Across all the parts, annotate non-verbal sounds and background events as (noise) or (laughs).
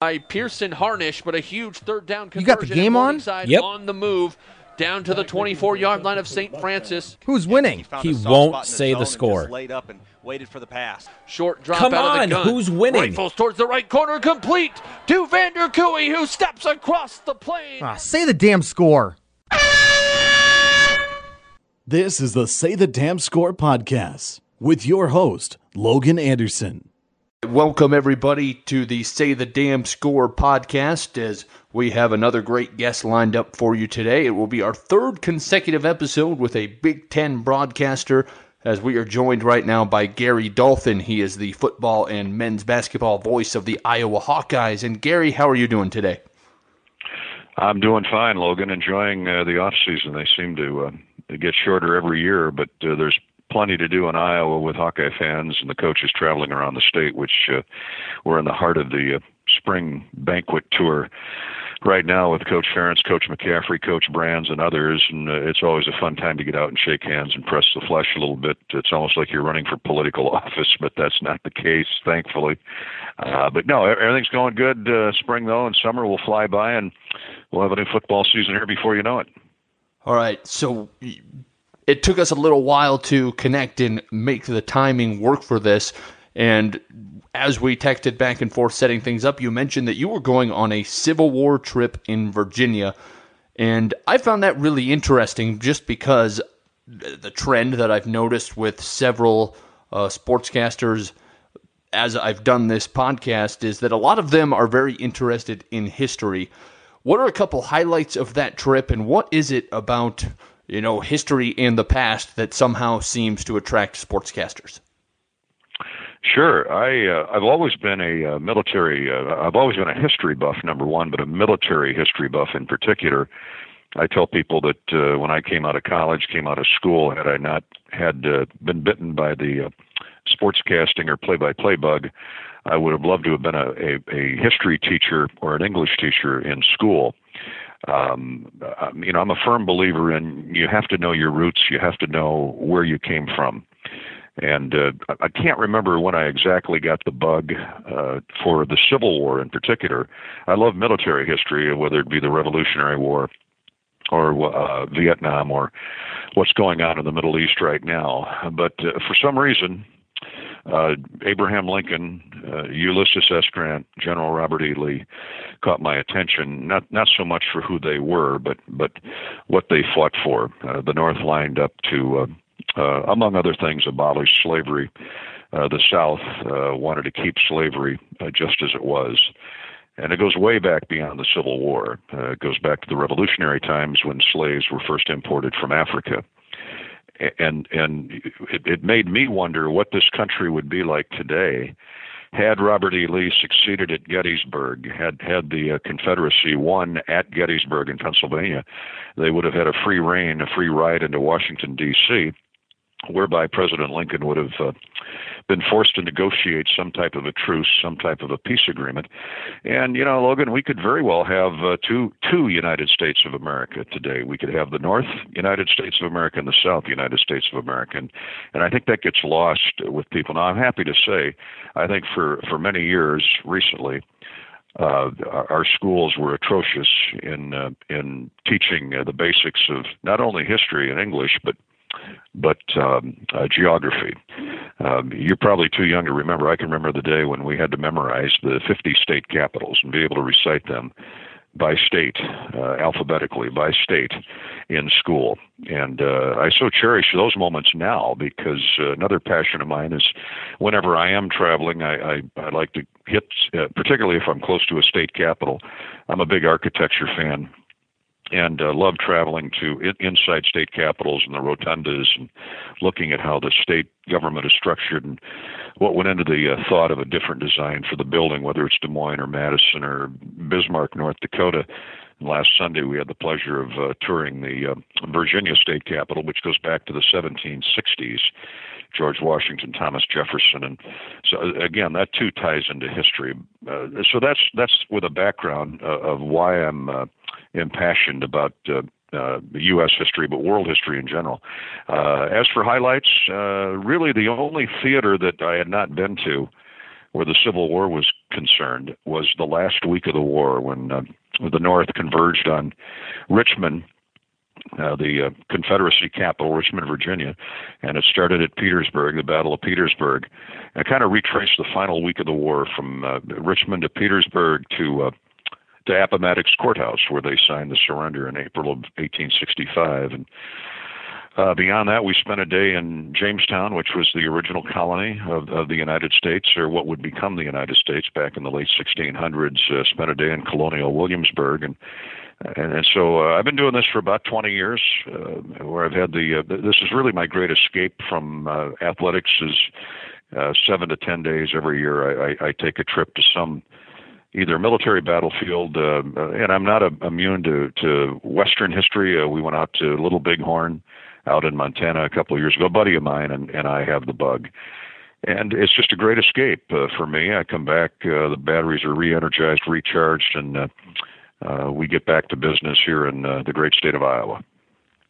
by Pearson Harnish, but a huge third down conversion. You got the game on? Yep. On the move, down to the 24-yard line of St. Francis. Who's winning? found He won't the say the zone and score. laid up and waited for the pass. Short drop Come out of on, the gun. who's winning? Rifles towards the right corner, complete to Vander Cooey, who steps across the plane. Ah, say the damn score. This is the Say the Damn Score podcast with your host, Logan Anderson. Welcome, everybody, to the Say the Damn Score podcast as we have another great guest lined up for you today. It will be our third consecutive episode with a Big Ten broadcaster as we are joined right now by Gary Dolphin. He is the football and men's basketball voice of the Iowa Hawkeyes. And Gary, how are you doing today? I'm doing fine, Logan. Enjoying uh, the off season. They seem to uh, get shorter every year, but uh, there's plenty to do in Iowa with Hawkeye fans and the coaches traveling around the state, which uh, we're in the heart of the uh, spring banquet tour right now with Coach Ferentz, Coach McCaffrey, Coach Brands, and others. And uh, it's always a fun time to get out and shake hands and press the flesh a little bit. It's almost like you're running for political (laughs) office, but that's not the case, thankfully. Uh, but no, everything's going good. Uh, spring though, and summer will fly by, and we'll have a new football season here before you know it. All right, so it took us a little while to connect and make the timing work for this. And as we texted back and forth setting things up, you mentioned that you were going on a Civil War trip in Virginia. And I found that really interesting just because the trend that I've noticed with several uh, sportscasters as I've done this podcast is that a lot of them are very interested in history. What are a couple highlights of that trip, and what is it about you know history in the past that somehow seems to attract sportscasters? Sure, I uh, I've always been a uh, military. Uh, I've always been a history buff, number one, but a military history buff in particular. I tell people that uh, when I came out of college, came out of school, had I not had uh, been bitten by the uh, sportscasting or play-by-play bug, I would have loved to have been a, a, a history teacher or an English teacher in school. Um, um, you know, I'm a firm believer in you have to know your roots, you have to know where you came from. And uh, I can't remember when I exactly got the bug uh, for the Civil War in particular. I love military history, whether it be the Revolutionary War or uh, Vietnam or what's going on in the Middle East right now. But uh, for some reason, uh, Abraham Lincoln, uh, Ulysses S. Grant, General Robert E. Lee caught my attention. Not not so much for who they were, but but what they fought for. Uh, the North lined up to, uh, uh, among other things, abolish slavery. Uh, the South uh, wanted to keep slavery just as it was. And it goes way back beyond the Civil War. It goes back to the Revolutionary times when slaves were first imported from Africa and and it, it made me wonder what this country would be like today had Robert E. Lee succeeded at Gettysburg, had had the uh, Confederacy won at Gettysburg in Pennsylvania, they would have had a free reign, a free ride into Washington D.C., whereby President Lincoln would have uh, been forced to negotiate some type of a truce, some type of a peace agreement. And you know, Logan, we could very well have uh, two two United States of America today. We could have the North United States of America and the South United States of America, and, and I think that gets lost with people. Now, I'm happy to say, I think for for many years recently. Uh, our, schools were atrocious in uh, in teaching uh, the basics of not only history and English, but but um, uh, geography. Um, you're probably too young to remember. I can remember the day when we had to memorize the 50 state capitals and be able to recite them by state, uh, alphabetically by state in school. And uh, I so cherish those moments now because uh, another passion of mine is whenever I am traveling, I, I, I like to hit, uh, particularly if I'm close to a state capital. I'm a big architecture fan and uh, love traveling to in- inside state capitals and the rotundas and looking at how the state government is structured and what went into the uh, thought of a different design for the building, whether it's Des Moines or Madison or Bismarck, North Dakota. And last Sunday, we had the pleasure of uh, touring the uh, Virginia State Capitol, which goes back to the 1760s. George Washington, Thomas Jefferson, and so again, that too ties into history. Uh, so that's that's with a background uh, of why I'm uh, impassioned about uh, uh, U.S. history, but world history in general. Uh, as for highlights, uh, really the only theater that I had not been to where the Civil War was concerned was the last week of the war when uh, the North converged on Richmond uh, the uh, Confederacy capital, Richmond, Virginia, and it started at Petersburg, the Battle of Petersburg. And kind of retraced the final week of the war from uh, Richmond to Petersburg to uh, to Appomattox Courthouse, where they signed the surrender in April of 1865. And uh, beyond that, we spent a day in Jamestown, which was the original colony of, of the United States, or what would become the United States back in the late 1600s. Uh, spent a day in colonial Williamsburg, and and, and so uh, I've been doing this for about 20 years, uh, where I've had the. Uh, this is really my great escape from uh, athletics. Is uh, seven to 10 days every year. I, I, I take a trip to some either military battlefield, uh, and I'm not uh, immune to to Western history. Uh, we went out to Little Bighorn out in Montana a couple of years ago. A buddy of mine and, and I have the bug. And it's just a great escape uh, for me. I come back, uh, the batteries are re energized, recharged, and uh, uh, we get back to business here in uh, the great state of Iowa.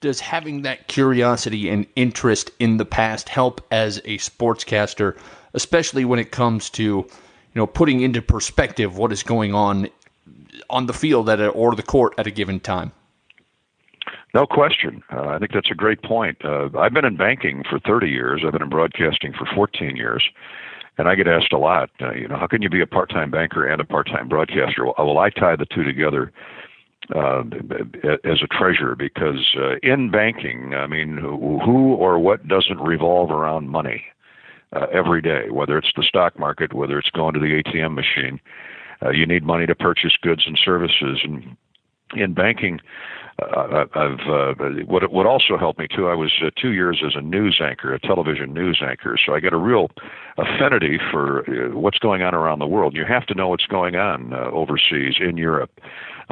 Does having that curiosity and interest in the past help as a sportscaster, especially when it comes to, you know, putting into perspective what is going on on the field at a, or the court at a given time? No question. Uh, I think that's a great point. Uh, I've been in banking for 30 years. I've been in broadcasting for 14 years. And I get asked a lot, uh, you know, how can you be a part-time banker and a part-time broadcaster? Well, well I tie the two together uh, as a treasure because uh, in banking, I mean, who or what doesn't revolve around money uh, every day? Whether it's the stock market, whether it's going to the ATM machine, uh, you need money to purchase goods and services. And in banking, uh, I've uh, what what also helped me too. I was uh, two years as a news anchor, a television news anchor, so I get a real affinity for uh, what's going on around the world. You have to know what's going on uh, overseas, in Europe,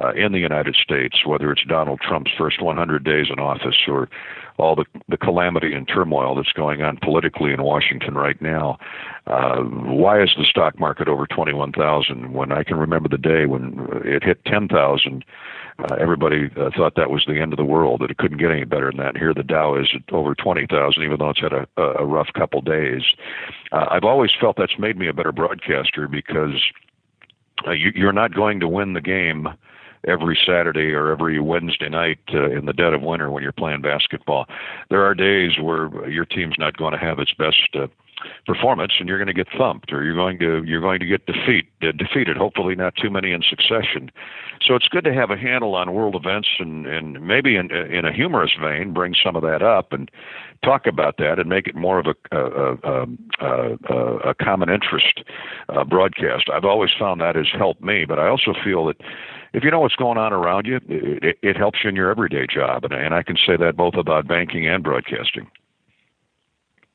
uh, in the United States, whether it's Donald Trump's first 100 days in office or all the the calamity and turmoil that's going on politically in Washington right now. Uh, why is the stock market over 21,000 when I can remember the day when it hit 10,000? Uh, everybody uh, thought that was the end of the world, that it couldn't get any better than that. Here the Dow is at over 20,000, even though it's had a, a rough couple days. Uh, I've always felt that's made me a better broadcaster because uh, you, you're not going to win the game every Saturday or every Wednesday night uh, in the dead of winter when you're playing basketball. There are days where your team's not going to have its best uh, performance and you're going to get thumped or you're going to you're going to get defeat uh, defeated hopefully not too many in succession. So it's good to have a handle on world events and and maybe in in a humorous vein bring some of that up and talk about that and make it more of a a, a, a, a common interest uh, broadcast. I've always found that has helped me but i also feel that if you know what's going on around you it, it helps you in your everyday job. And, and i can say that both about banking and broadcasting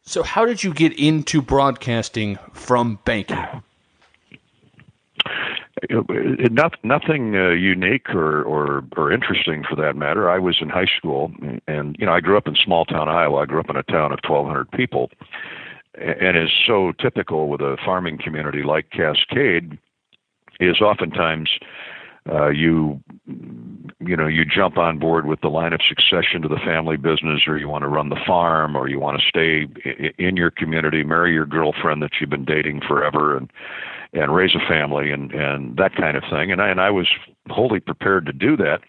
so, how did you get into broadcasting from banking? Not, nothing uh, unique or, or or interesting for that matter. I was in high school, and you know, I grew up in small town Iowa. I grew up in a town of 1,200 people, and is so typical with a farming community like Cascade, is oftentimes uh, you you know you jump on board with the line of succession to the family business or you want to run the farm or you want to stay in your community marry your girlfriend that you've been dating forever and and raise a family and and that kind of thing. And I and I was wholly prepared to do that.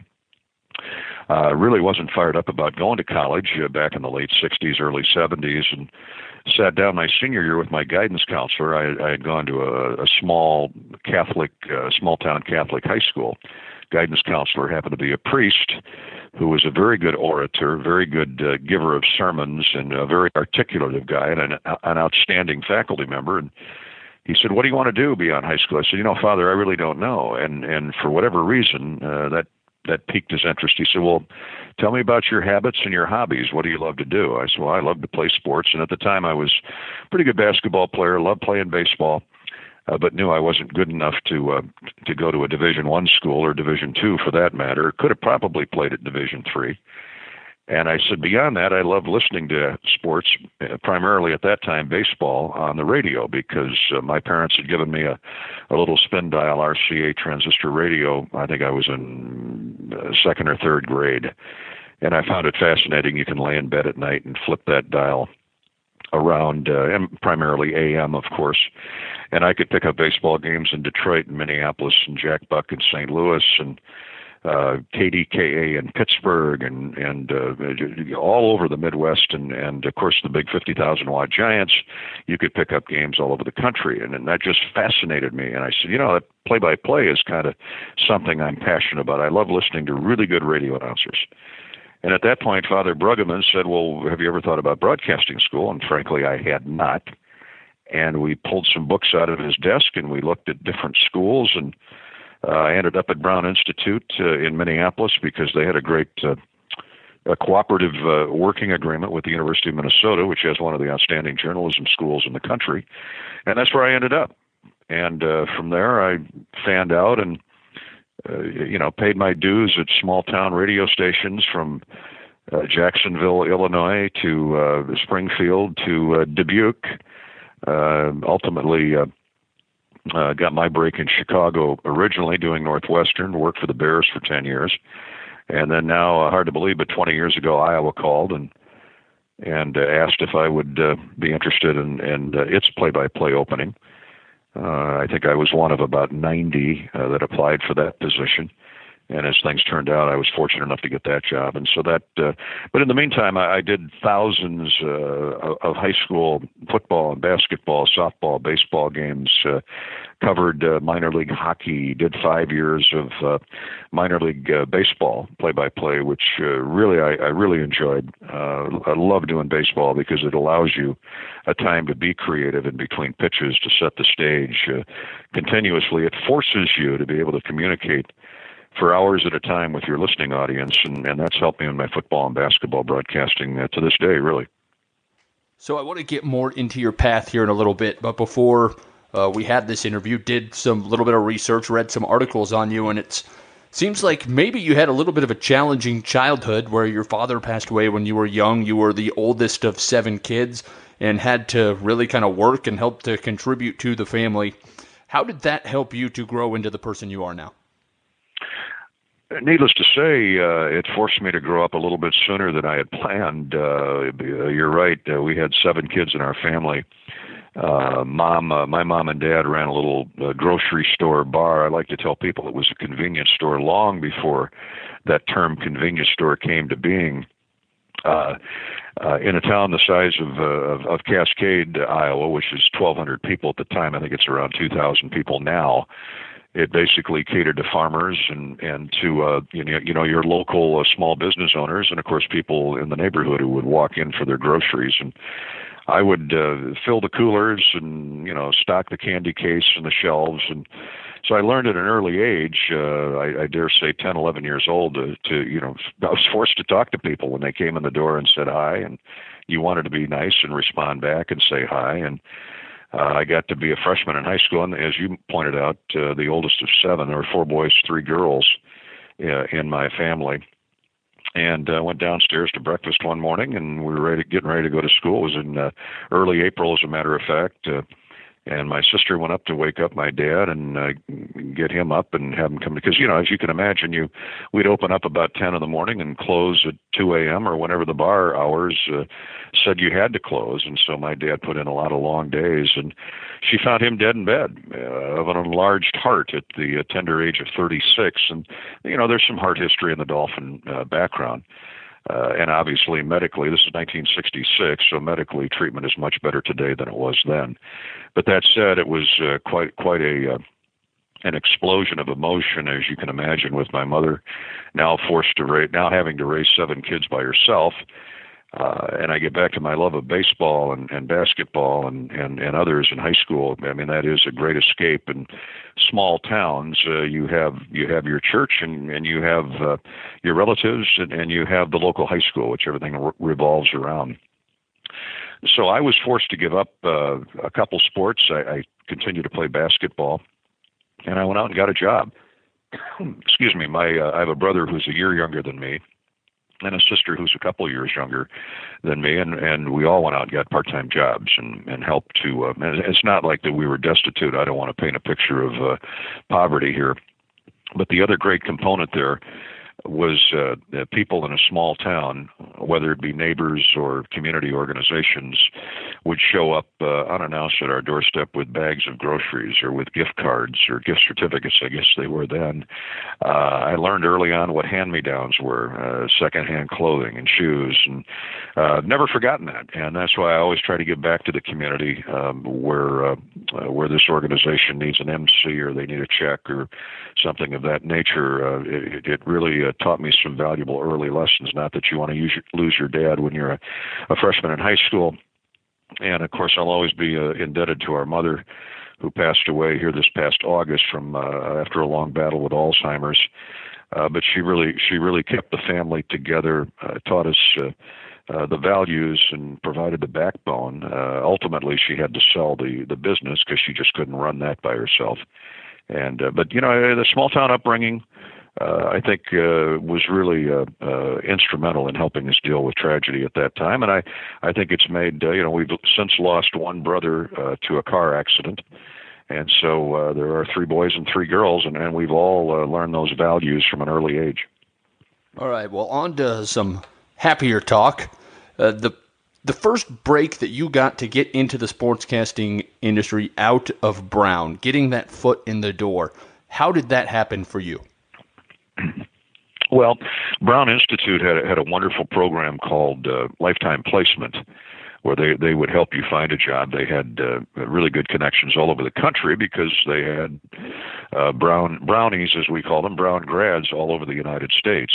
Uh really wasn't fired up about going to college uh, back in the late 60s early 70s and sat down my senior year with my guidance counselor. I, I had gone to a, a small Catholic, uh, small town Catholic high school. Guidance counselor happened to be a priest who was a very good orator, very good uh, giver of sermons, and a very articulative guy, and an, an outstanding faculty member. And he said, "What do you want to do beyond high school?" I said, "You know, Father, I really don't know." And and for whatever reason, uh, that that piqued his interest. He said, "Well, tell me about your habits and your hobbies. What do you love to do?" I said, "Well, I love to play sports, and at the time I was a pretty good basketball player. Loved playing baseball, uh, but knew I wasn't good enough to uh, to go to a Division One school or Division Two for that matter. Could have probably played at Division Three." And I said, beyond that, I love listening to sports, uh, primarily at that time baseball, on the radio because uh, my parents had given me a, a little spin dial RCA transistor radio. I think I was in uh, second or third grade. And I found it fascinating. You can lay in bed at night and flip that dial around, uh, and primarily AM, of course. And I could pick up baseball games in Detroit and Minneapolis and Jack Buck in St. Louis and uh, KDKA in Pittsburgh and and uh, all over the Midwest and and of course the big 50,000 watt giants. You could pick up games all over the country, and, and that just fascinated me. And I said, you know, that play by play is kind of something I'm passionate about. I love listening to really good radio announcers. And at that point, Father Brueggemann said, Well, have you ever thought about broadcasting school? And frankly, I had not. And we pulled some books out of his desk and we looked at different schools. And uh, I ended up at Brown Institute uh, in Minneapolis because they had a great uh, a cooperative uh, working agreement with the University of Minnesota, which has one of the outstanding journalism schools in the country. And that's where I ended up. And uh, from there, I fanned out and uh, you know, paid my dues at small town radio stations from uh, Jacksonville, Illinois, to uh, Springfield, to uh, Dubuque. Uh, ultimately, uh, uh, got my break in Chicago originally doing Northwestern, worked for the Bears for 10 years. And then now, uh, hard to believe, but 20 years ago, Iowa called and and uh, asked if I would uh, be interested in, in uh, its play-by-play opening. Uh, I think I was one of about 90 uh, that applied for that position. And as things turned out, I was fortunate enough to get that job. And so that, uh, but in the meantime, I, I did thousands uh, of high school football and basketball, softball, baseball games, uh, covered uh, minor league hockey, did five years of uh, minor league uh, baseball play by play, which uh, really I, I really enjoyed. Uh, I love doing baseball because it allows you a time to be creative in between pitches to set the stage uh, continuously. It forces you to be able to communicate for hours at a time with your listening audience, and, and that's helped me in my football and basketball broadcasting uh, to this day, really. So I want to get more into your path here in a little bit, but before uh, we had this interview, did some little bit of research, read some articles on you, and it seems like maybe you had a little bit of a challenging childhood where your father passed away when you were young. You were the oldest of seven kids and had to really kind of work and help to contribute to the family. How did that help you to grow into the person you are now? Needless to say, uh, it forced me to grow up a little bit sooner than I had planned. Uh, you're right. Uh, we had seven kids in our family. Uh, mom, uh, my mom and dad ran a little uh, grocery store bar. I like to tell people it was a convenience store long before that term convenience store came to being. Uh, uh, in a town the size of, uh, of of Cascade, Iowa, which is 1,200 people at the time, I think it's around 2,000 people now it basically catered to farmers and and to uh, you know you know your local uh, small business owners and of course people in the neighborhood who would walk in for their groceries. And I would uh, fill the coolers and you know stock the candy case and the shelves. And so I learned at an early age uh, I, I dare say 10 11 years old to, to you know (laughs) I was forced to talk to people when they came in the door and said hi. And you wanted to be nice and respond back and say hi. And uh, I got to be a freshman in high school, and as you pointed out, uh, the oldest of seven. There were four boys, three girls uh, in my family. And uh, went downstairs to breakfast one morning, and we were ready, getting ready to go to school. It was in uh, early April, as a matter of fact. Uh, and my sister went up to wake up my dad and uh, get him up and have him come because you know as you can imagine you we'd open up about 10 in the morning and close at 2 a.m. or whenever the bar hours uh, said you had to close and so my dad put in a lot of long days and she found him dead in bed uh, of an enlarged heart at the uh, tender age of 36 and you know there's some heart history in the Dolphin uh, background uh, and obviously, medically, this is 1966, so medically, treatment is much better today than it was then. But that said, it was uh, quite quite a uh, an explosion of emotion, as you can imagine, with my mother now forced to raise, now having to raise seven kids by herself uh, and I get back to my love of baseball and, and basketball and, and, and others in high school. I mean, that is a great escape. In small towns, uh, you have you have your church and, and you have uh, your relatives and, and you have the local high school, which everything re- revolves around. So I was forced to give up uh, a couple sports. I, I continued to play basketball, and I went out and got a job. (clears throat) Excuse me. My uh, I have a brother who's a year younger than me and a sister who's a couple of years younger than me, and and we all went out and got part-time jobs and and helped to. Uh, and it's not like that we were destitute. I don't want to paint a picture of uh, poverty here, but the other great component there was uh, people in a small town, whether it be neighbors or community organizations, would show up uh, unannounced at our doorstep with bags of groceries or with gift cards or gift certificates, I guess they were then. Uh, I learned early on what hand me downs were uh, secondhand clothing and shoes, and uh, never forgotten that. And that's why I always try to give back to the community um, where, uh, uh, where this organization needs an MC or they need a check or something of that nature. Uh, it, it really uh, taught me some valuable early lessons. Not that you want to use your, lose your dad when you're a, a freshman in high school. And of course, I'll always be uh, indebted to our mother, who passed away here this past August from uh, after a long battle with Alzheimer's. Uh, but she really, she really kept the family together, uh, taught us. Uh, uh, the values and provided the backbone. Uh, ultimately, she had to sell the the business because she just couldn't run that by herself. And uh, but you know the small town upbringing, uh, I think uh, was really uh, uh, instrumental in helping us deal with tragedy at that time. And I, I think it's made uh, you know we've since lost one brother uh, to a car accident, and so uh, there are three boys and three girls, and, and we've all uh, learned those values from an early age. All right, well, on to some happier talk. Uh, the the first break that you got to get into the sportscasting industry out of Brown, getting that foot in the door. How did that happen for you? Well, Brown Institute had a, had a wonderful program called uh, Lifetime Placement, where they they would help you find a job. They had uh, really good connections all over the country because they had uh, brown brownies, as we call them, brown grads all over the United States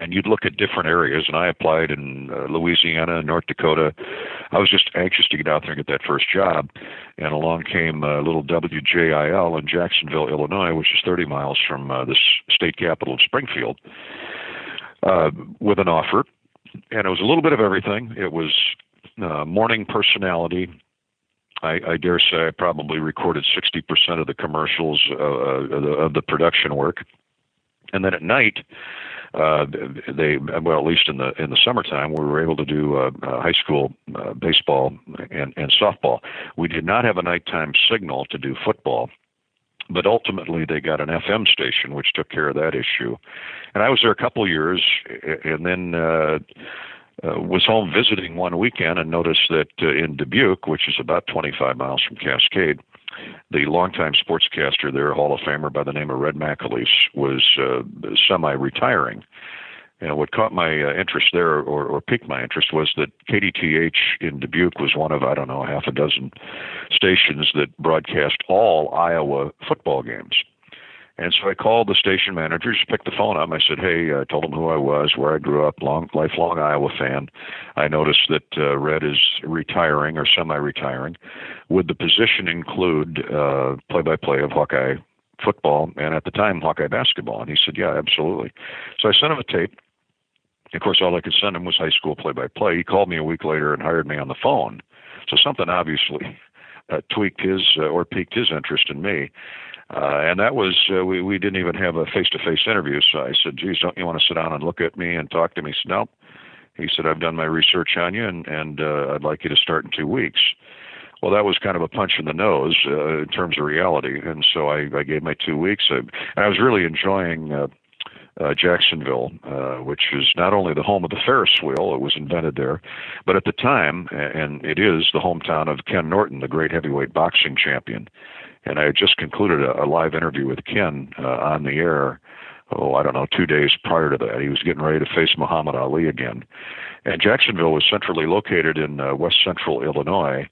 and you'd look at different areas. And I applied in uh, Louisiana, North Dakota. I was just anxious to get out there and get that first job. And along came uh, little WJIL in Jacksonville, Illinois, which is 30 miles from uh, the state capital of Springfield, uh, with an offer. And it was a little bit of everything. It was uh, morning personality, I, I, dare say I probably recorded 60% of the commercials uh, of, the, of the production work. And then at night, uh, they well at least in the in the summertime we were able to do uh, uh, high school uh, baseball and and softball. We did not have a nighttime signal to do football. But ultimately, they got an FM station which took care of that issue, and I was there a couple of years, and then uh, uh, was home visiting one weekend and noticed that uh, in Dubuque, which is about 25 miles from Cascade, the longtime sportscaster there, Hall of Famer by the name of Red McAleese, was uh, semi-retiring. And what caught my uh, interest there, or, or piqued my interest, was that KDTH in Dubuque was one of I don't know half a dozen stations that broadcast all Iowa football games. And so I called the station manager, just picked the phone up. I said, "Hey," I told him who I was, where I grew up, long lifelong Iowa fan. I noticed that uh, Red is retiring or semi-retiring. Would the position include uh, play-by-play of Hawkeye football and at the time Hawkeye basketball? And he said, "Yeah, absolutely." So I sent him a tape. Of course, all I could send him was high school play-by-play. He called me a week later and hired me on the phone. So something obviously uh, tweaked his uh, or piqued his interest in me. Uh, and that was uh, we we didn't even have a face-to-face interview. So I said, "Geez, don't you want to sit down and look at me and talk to me?" He said, "Nope." He said, "I've done my research on you, and and uh, I'd like you to start in two weeks." Well, that was kind of a punch in the nose uh, in terms of reality, and so I, I gave my two weeks. And I was really enjoying uh, uh, Jacksonville, uh, which is not only the home of the Ferris wheel, it was invented there, but at the time, and it is the hometown of Ken Norton, the great heavyweight boxing champion and I had just concluded a, a live interview with Ken uh, on the air. Oh, I don't know, two days prior to that, he was getting ready to face Muhammad Ali again. And Jacksonville was centrally located in uh, west central Illinois,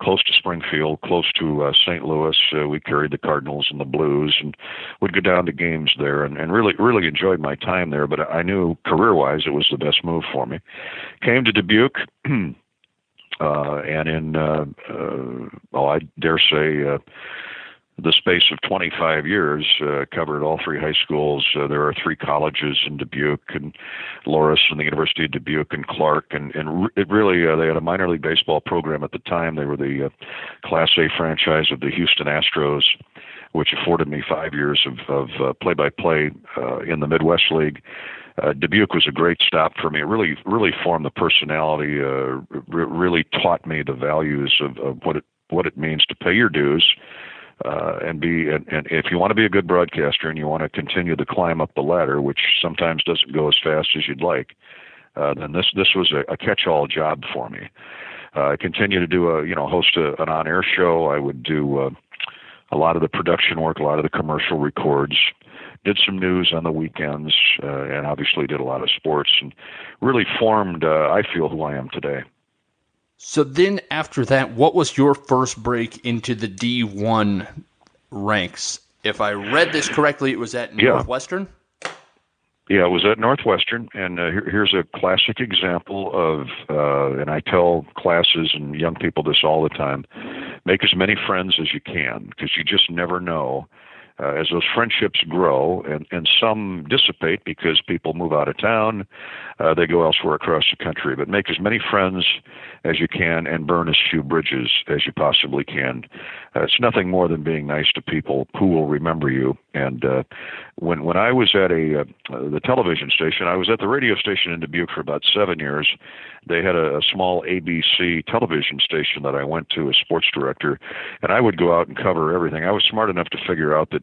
close to Springfield, close to uh, St. Louis. Uh, we carried the Cardinals and the Blues, and would go down to games there, and, and really, really enjoyed my time there. But I knew career-wise it was the best move for me. Came to Dubuque. (clears throat) Uh, and in, uh, uh, well, I dare say, uh, the space of 25 years, uh, covered all three high schools. Uh, there are three colleges in Dubuque and Loras and the University of Dubuque and Clarke. And, and it really, uh, they had a minor league baseball program at the time. They were the uh, Class A franchise of the Houston Astros, which afforded me five years of, uh, play-by-play uh, in the Midwest League. Uh, Dubuque was a great stop for me. It really, really formed the personality. Uh, re- really taught me the values of, of what it what it means to pay your dues, uh, and be and, and if you want to be a good broadcaster and you want to continue to climb up the ladder, which sometimes doesn't go as fast as you'd like, uh, then this this was a, a catch-all job for me. Uh, I continue to do a you know host a, an on-air show. I would do uh, a lot of the production work, a lot of the commercial records. Did some news on the weekends, uh, and obviously did a lot of sports, and really formed. Uh, I feel who I am today. So then, after that, what was your first break into the D1 ranks? If I read this correctly, it was at Yeah. Northwestern. Yeah, it was at Northwestern, and uh, here, here's a classic example of, uh, and I tell classes and young people this all the time: make as many friends as you can, because you just never know. Uh, as those friendships grow, and, and some dissipate because people move out of town, uh, they go elsewhere across the country. But make as many friends as you can and burn as few bridges as you possibly can. Uh, it's nothing more than being nice to people who will remember you. And uh, when when I was at a uh, the television station, I was at the radio station in Dubuque for about seven years. They had a, a small ABC television station that I went to as sports director, and I would go out and cover everything. I was smart enough to figure out that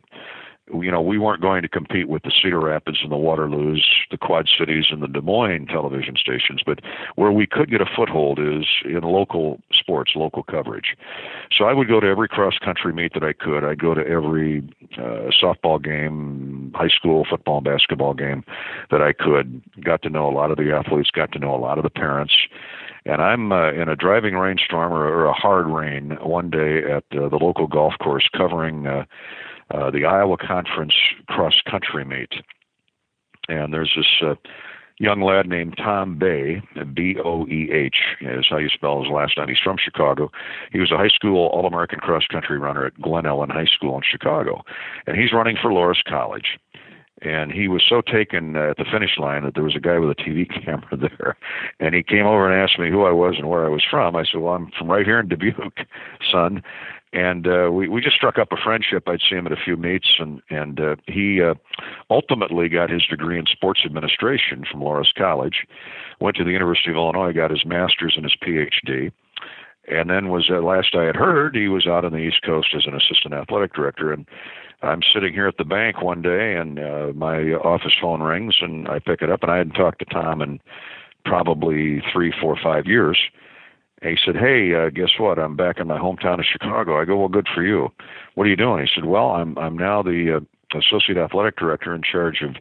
you know, we weren't going to compete with the Cedar Rapids and the Waterloos, the Quad Cities and the Des Moines television stations, but where we could get a foothold is in local sports, local coverage. So I would go to every cross country meet that I could. I'd go to every uh, softball game, high school football and basketball game that I could. Got to know a lot of the athletes, got to know a lot of the parents. And I'm uh, in a driving rainstorm or, or a hard rain one day at uh, the local golf course covering uh, uh, the Iowa Conference cross country meet. And there's this uh, young lad named Tom Boeh, B O E H is how you spell his last name. He's from Chicago. He was a high school All American cross country runner at Glen Ellyn High School in Chicago. And he's running for Loras College. And he was so taken at the finish line that there was a guy with a TV (laughs) camera there. And he came over and asked me who I was and where I was from. I said, Well, I'm from right here in Dubuque, son and uh, we we just struck up a friendship. I'd see him at a few meets, and and uh, he uh, ultimately got his degree in sports administration from Loras College. Went to the University of Illinois, got his master's and his PhD, and then was uh, last I had heard he was out on the East Coast as an assistant athletic director. And I'm sitting here at the bank one day, and uh, my office phone rings, and I pick it up, and I hadn't talked to Tom in probably three, four, five years. And he said, "Hey, uh, guess what? I'm back in my hometown of Chicago." I go, "Well, good for you. What are you doing?" He said, "Well, I'm I'm now the uh, associate athletic director in charge of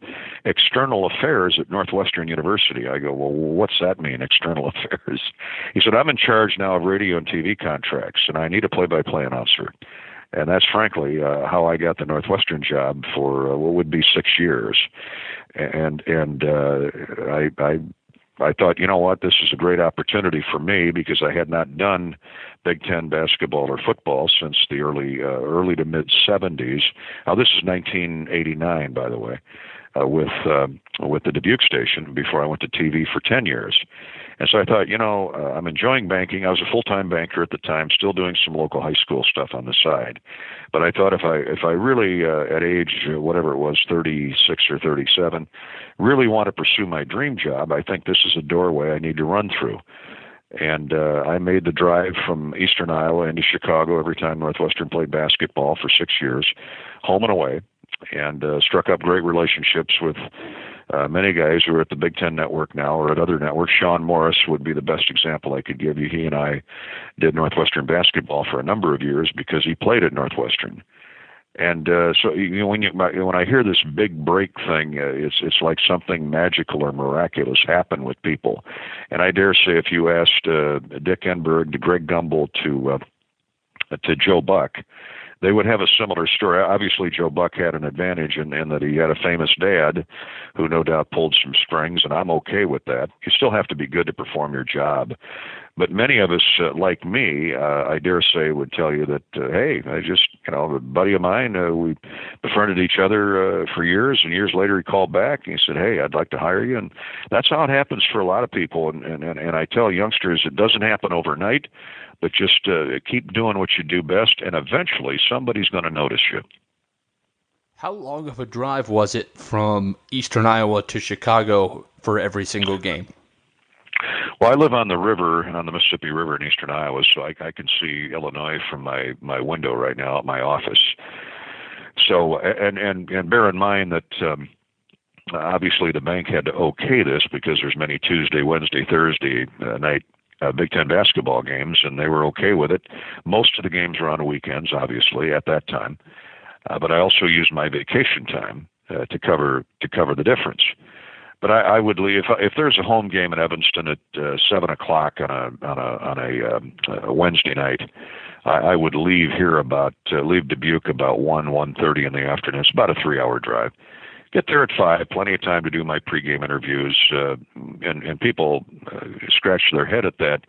external affairs at Northwestern University." I go, "Well, what's that mean, external (laughs) affairs?" He said, "I'm in charge now of radio and TV contracts, and I need a play-by-play announcer." And that's frankly uh, how I got the Northwestern job for uh, what would be six years, and and uh, I I I thought, you know what, this is a great opportunity for me because I had not done Big Ten basketball or football since the early uh, early to mid 70s. Now this is 1989, by the way, uh, with um, with the Dubuque station before I went to TV for 10 years. And so I thought, you know, uh, I'm enjoying banking. I was a full-time banker at the time, still doing some local high school stuff on the side. But I thought if I if I really uh, at age uh, whatever it was, 36 or 37, really want to pursue my dream job, I think this is a doorway I need to run through. And uh, I made the drive from Eastern Iowa into Chicago every time Northwestern played basketball for six years, home and away, and uh, struck up great relationships with uh, many guys who are at the Big Ten Network now or at other networks. Shon Morris would be the best example I could give you. He and I did Northwestern basketball for a number of years because he played at Northwestern. And uh, so you know, when you when I hear this big break thing, uh, it's it's like something magical or miraculous happened with people. And I dare say, if you asked uh, Dick Enberg, to Greg Gumbel, to uh, to Joe Buck, they would have a similar story. Obviously, Joe Buck had an advantage in, in that he had a famous dad who no doubt pulled some strings, and I'm okay with that. You still have to be good to perform your job. But many of us, uh, like me, uh, I dare say, would tell you that, uh, hey, I just, you know, a buddy of mine, uh, we befriended each other uh, for years, and years later he called back and he said, hey, I'd like to hire you. And that's how it happens for a lot of people. And, and, and I tell youngsters, it doesn't happen overnight but just uh, keep doing what you do best, and eventually somebody's going to notice you. How long of a drive was it from Eastern Iowa to Chicago for every single game? Well, I live on the river, on the Mississippi River in eastern Iowa, so I, I can see Illinois from my my window right now at my office. So, and and and bear in mind that. Um, obviously, the bank had to okay this because there's many Tuesday, Wednesday, Thursday uh, night uh, Big Ten basketball games, and they were okay with it. Most of the games were on weekends, obviously, at that time. Uh, but I also used my vacation time uh, to cover to cover the difference. But I, I would leave if if there's a home game in Evanston at uh, seven o'clock on a on a on a, um, a Wednesday night. I, I would leave here about uh, leave Dubuque about one one thirty in the afternoon. It's about a three hour drive get there at five, plenty of time to do my pregame interviews, uh, and and people uh, scratch their head at that.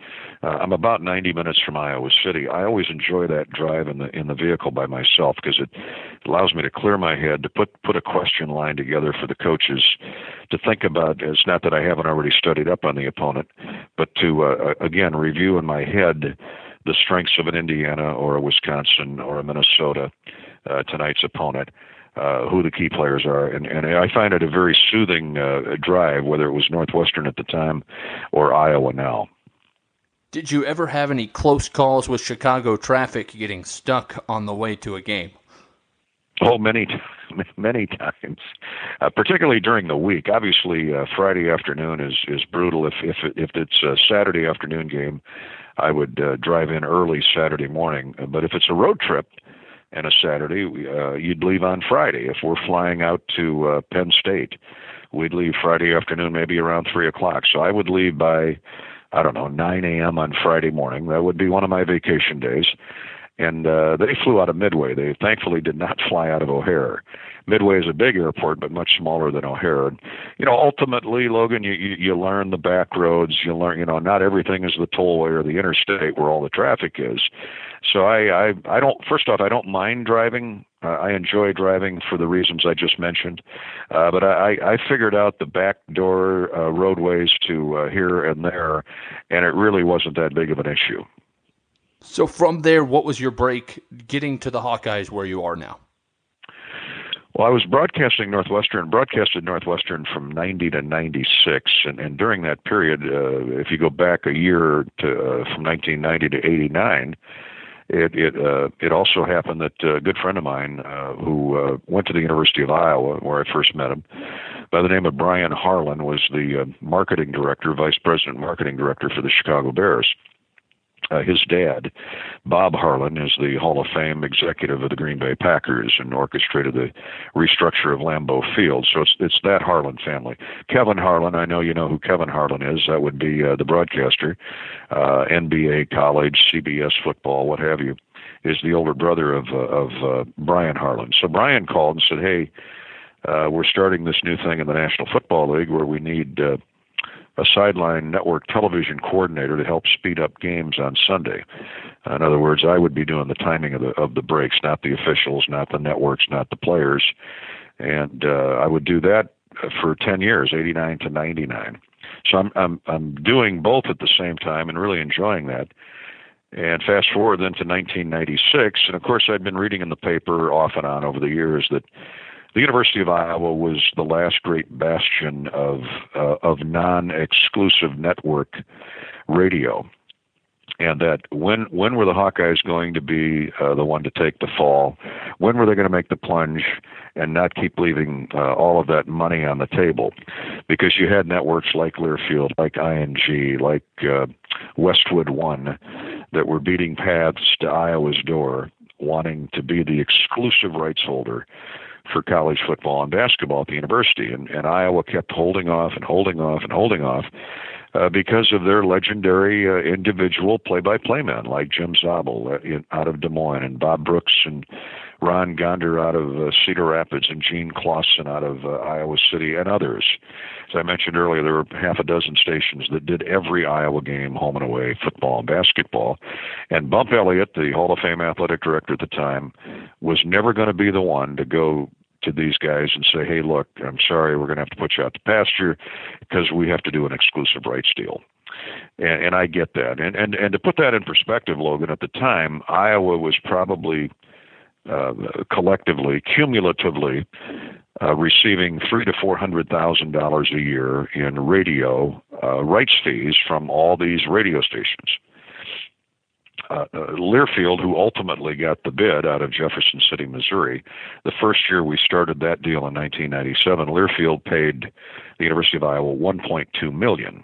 Uh, I'm about 90 minutes from Iowa City. I always enjoy that drive in the in the vehicle by myself because it allows me to clear my head, to put put a question line together for the coaches, to think about. It's not that I haven't already studied up on the opponent, but to uh, again review in my head the strengths of an Indiana or a Wisconsin or a Minnesota, uh, tonight's opponent uh, who the key players are, and, and I find it a very soothing uh, drive, whether it was Northwestern at the time or Iowa now. Did you ever have any close calls with Chicago traffic getting stuck on the way to a game? Oh, many, many times, uh, particularly during the week. Obviously, uh, Friday afternoon is is brutal. If if if it's a Saturday afternoon game, I would uh, drive in early Saturday morning. But if it's a road trip, and a Saturday, uh, you'd leave on Friday. If we're flying out to uh, Penn State, we'd leave Friday afternoon, maybe around three o'clock. So I would leave by, I don't know, 9 a.m. on Friday morning. That would be one of my vacation days. And uh, they flew out of Midway. They thankfully did not fly out of O'Hare. Midway is a big airport, but much smaller than O'Hare. And, you know, ultimately, Logan, you, you you learn the back roads. You learn, you know, not everything is the tollway or the interstate where all the traffic is. So I I I don't. First off, I don't mind driving. Uh, I enjoy driving for the reasons I just mentioned. Uh, but I I figured out the back door uh, roadways to uh, here and there, and it really wasn't that big of an issue. So from there, what was your break getting to the Hawkeyes where you are now? Well, I was broadcasting Northwestern, broadcasted Northwestern from 90 to 96, and, and during that period, uh, if you go back a year to uh, from 1990 to 89, it it uh, it also happened that a good friend of mine uh, who uh, went to the University of Iowa, where I first met him, by the name of Brian Harlan, was the uh, marketing director, vice president marketing director for the Chicago Bears uh, his dad, Bob Harlan, is the Hall of Fame executive of the Green Bay Packers and orchestrated the restructure of Lambeau Field. So it's it's that Harlan family. Kevin Harlan, I know you know who Kevin Harlan is. That would be uh, the broadcaster, uh, NBA, college, CBS football, what have you. Is the older brother of uh, of uh, Brian Harlan. So Brian called and said, "Hey, uh, we're starting this new thing in the National Football League where we need." Uh, a sideline network television coordinator to help speed up games on Sunday. In other words, I would be doing the timing of the of the breaks, not the officials, not the networks, not the players, and uh, I would do that for 10 years, 89 to 99. So I'm I'm I'm doing both at the same time and really enjoying that. And fast forward then to 1996, and of course I'd been reading in the paper off and on over the years that the University of Iowa was the last great bastion of uh, of non-exclusive network radio, and that when when were the Hawkeyes going to be uh, the one to take the fall? When were they going to make the plunge and not keep leaving uh, all of that money on the table? Because you had networks like Learfield, like ING, like uh, Westwood One, that were beating paths to Iowa's door, wanting to be the exclusive rights holder for college football and basketball at the university. And, and Iowa kept holding off and holding off and holding off uh, because of their legendary uh, individual play-by-play men like Jim Zabel uh, in, out of Des Moines and Bob Brooks and Ron Gonder out of uh, Cedar Rapids and Gene Clausen out of uh, Iowa City and others. As I mentioned earlier, there were half a dozen stations that did every Iowa game, home and away, football and basketball. And Bump Elliott, the Hall of Fame athletic director at the time, was never going to be the one to go to these guys and say, hey, look, I'm sorry, we're going to have to put you out to pasture because we have to do an exclusive rights deal. And, and I get that. And, and, and to put that in perspective, Logan, at the time, Iowa was probably uh, collectively, cumulatively, uh, receiving three to four hundred thousand dollars a year in radio uh, rights fees from all these radio stations. Uh, uh, Learfield, who ultimately got the bid out of Jefferson City, Missouri, the first year we started that deal in 1997, Learfield paid the University of Iowa 1.2 million.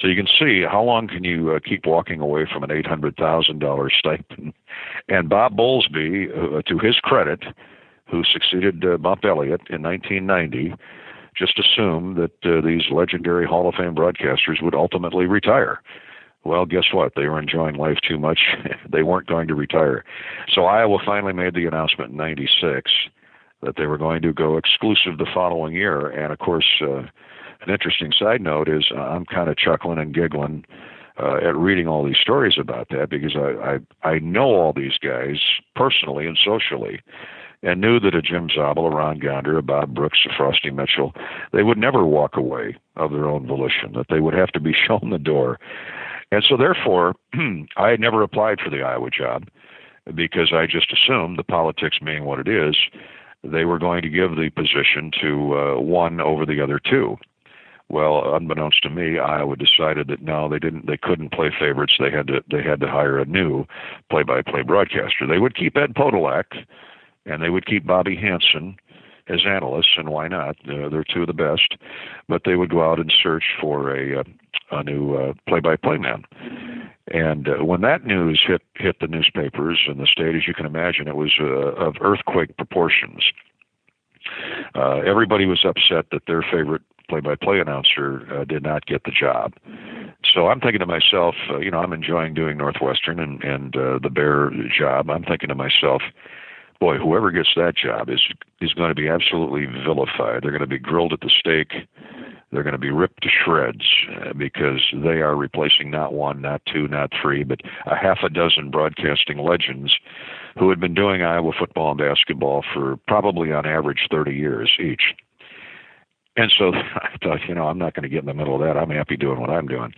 So you can see how long can you uh, keep walking away from an $800,000 stipend. And Bob Bowlesby, uh, to his credit, who succeeded uh, Bump Elliott in 1990, just assumed that uh, these legendary Hall of Fame broadcasters would ultimately retire. Well, guess what? They were enjoying life too much. (laughs) they weren't going to retire. So Iowa finally made the announcement in 96 that they were going to go exclusive the following year. And of course, uh, an interesting side note is uh, I'm kind of chuckling and giggling uh, at reading all these stories about that because I, I I know all these guys personally and socially, and knew that a Jim Zabel, a Ron Gonder, a Bob Brooks, a Frosty Mitchell, they would never walk away of their own volition. That they would have to be (laughs) shown the door, and so therefore, (clears throat) I had never applied for the Iowa job because I just assumed the politics being what it is, they were going to give the position to uh, one over the other two. Well, unbeknownst to me, Iowa decided that no, they didn't. They couldn't play favorites. They had to. They had to hire a new play-by-play broadcaster. They would keep Ed Podolak, and they would keep Bobby Hansen as analysts, and why not? Uh, they're two of the best. But they would go out and search for a uh, a new uh, play-by-play man. And uh, when that news hit hit the newspapers in the state, as you can imagine, it was uh, of earthquake proportions. Uh, everybody was upset that their favorite play-by-play announcer uh, did not get the job. So I'm thinking to myself, uh, you know, I'm enjoying doing Northwestern and and uh, the Bear job. I'm thinking to myself, boy, whoever gets that job is is going to be absolutely vilified. They're going to be grilled at the stake. They're going to be ripped to shreds uh, because they are replacing not one, not two, not three, but a half a dozen broadcasting legends who had been doing Iowa football and basketball for probably on average 30 years each. And so (laughs) I thought, you know, I'm not going to get in the middle of that. I'm happy doing what I'm doing.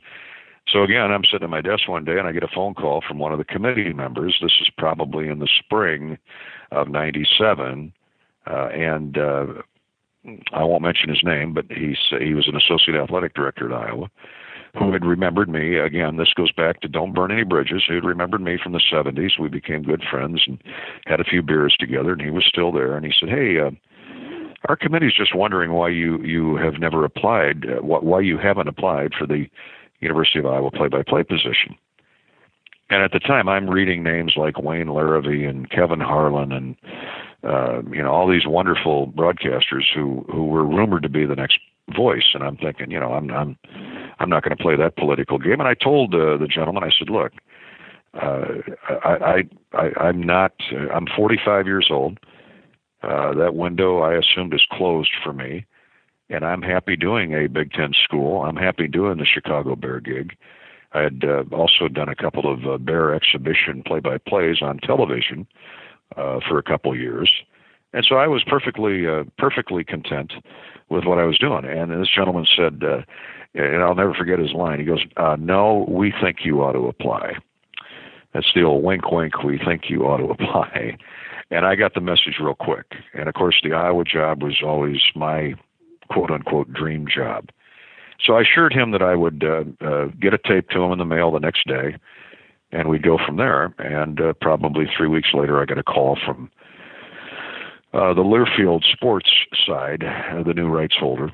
So again, I'm sitting at my desk one day and I get a phone call from one of the committee members. This is probably in the spring of 97. Uh, and uh, I won't mention his name, but he's, he was an associate athletic director at Iowa who had remembered me. Again, this goes back to Don't Burn Any Bridges, who had remembered me from the 70s. We became good friends and had a few beers together, and he was still there. And he said, Hey, uh, our committee's just wondering why you you have never applied, uh, why you haven't applied for the University of Iowa play-by-play position. And at the time, I'm reading names like Wayne Larrivee and Kevin Harlan and uh, you know all these wonderful broadcasters who who were rumored to be the next voice. And I'm thinking, you know, I'm I'm I'm not going to play that political game. And I told uh, the gentleman, I said, look, uh, I, I I I'm not. I'm 45 years old. Uh, that window I assumed is closed for me, and I'm happy doing a Big Ten school. I'm happy doing the Chicago Bear gig. I had uh, also done a couple of uh, Bear exhibition play-by-plays on television uh, for a couple years, and so I was perfectly uh, perfectly content with what I was doing. And this gentleman said, uh, and I'll never forget his line. He goes, uh, "No, we think you ought to apply." That's the old wink, wink. We think you ought to (laughs) apply. And I got the message real quick. And of course, the Iowa job was always my quote unquote dream job. So I assured him that I would uh, uh, get a tape to him in the mail the next day, and we'd go from there. And uh, probably three weeks later, I got a call from uh, the Learfield Sports side, uh, the new rights holder,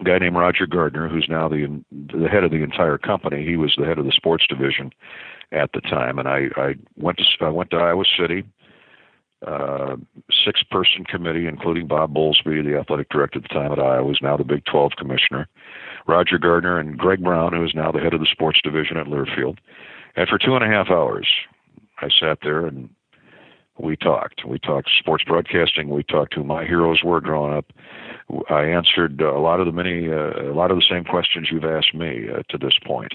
a guy named Roger Gardner, who's now the the head of the entire company. He was the head of the sports division at the time, and I, I went to I went to Iowa City uh, six person committee, including Bob Bowlesby, the athletic director at the time at Iowa, was now the Big 12 commissioner, Roger Gardner, and Greg Brown, who is now the head of the sports division at Learfield. And for two and a half hours, I sat there and we talked. We talked sports broadcasting. We talked who my heroes were growing up. I answered a lot of the many, uh, a lot of the same questions you've asked me uh, to this point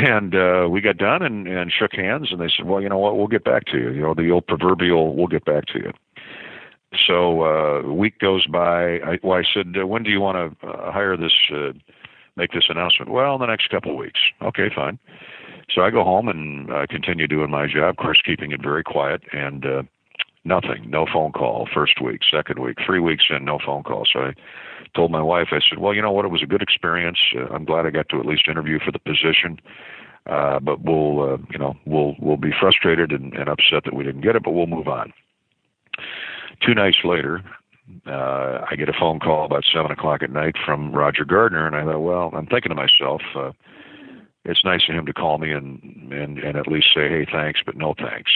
and uh, we got done and, and shook hands, and they said, "Well, you know what? We'll get back to you. You know, the old proverbial, we'll get back to you." So uh, a week goes by. I, well, I said, uh, "When do you want to uh, hire this? Uh, make this announcement?" Well, in the next couple of weeks. Okay, fine. So I go home and uh, continue doing my job, of course, keeping it very quiet and. Uh, Nothing, no phone call. First week, second week, three weeks in, no phone call. So I told my wife, I said, well, you know what, it was a good experience. Uh, I'm glad I got to at least interview for the position. Uh, but we'll, uh, you know, we'll we'll be frustrated and, and upset that we didn't get it, but we'll move on. Two nights later, uh, I get a phone call about seven o'clock at night from Roger Gardner, and I thought, well, I'm thinking to myself, uh, it's nice of him to call me and and and at least say, hey, thanks, but no thanks.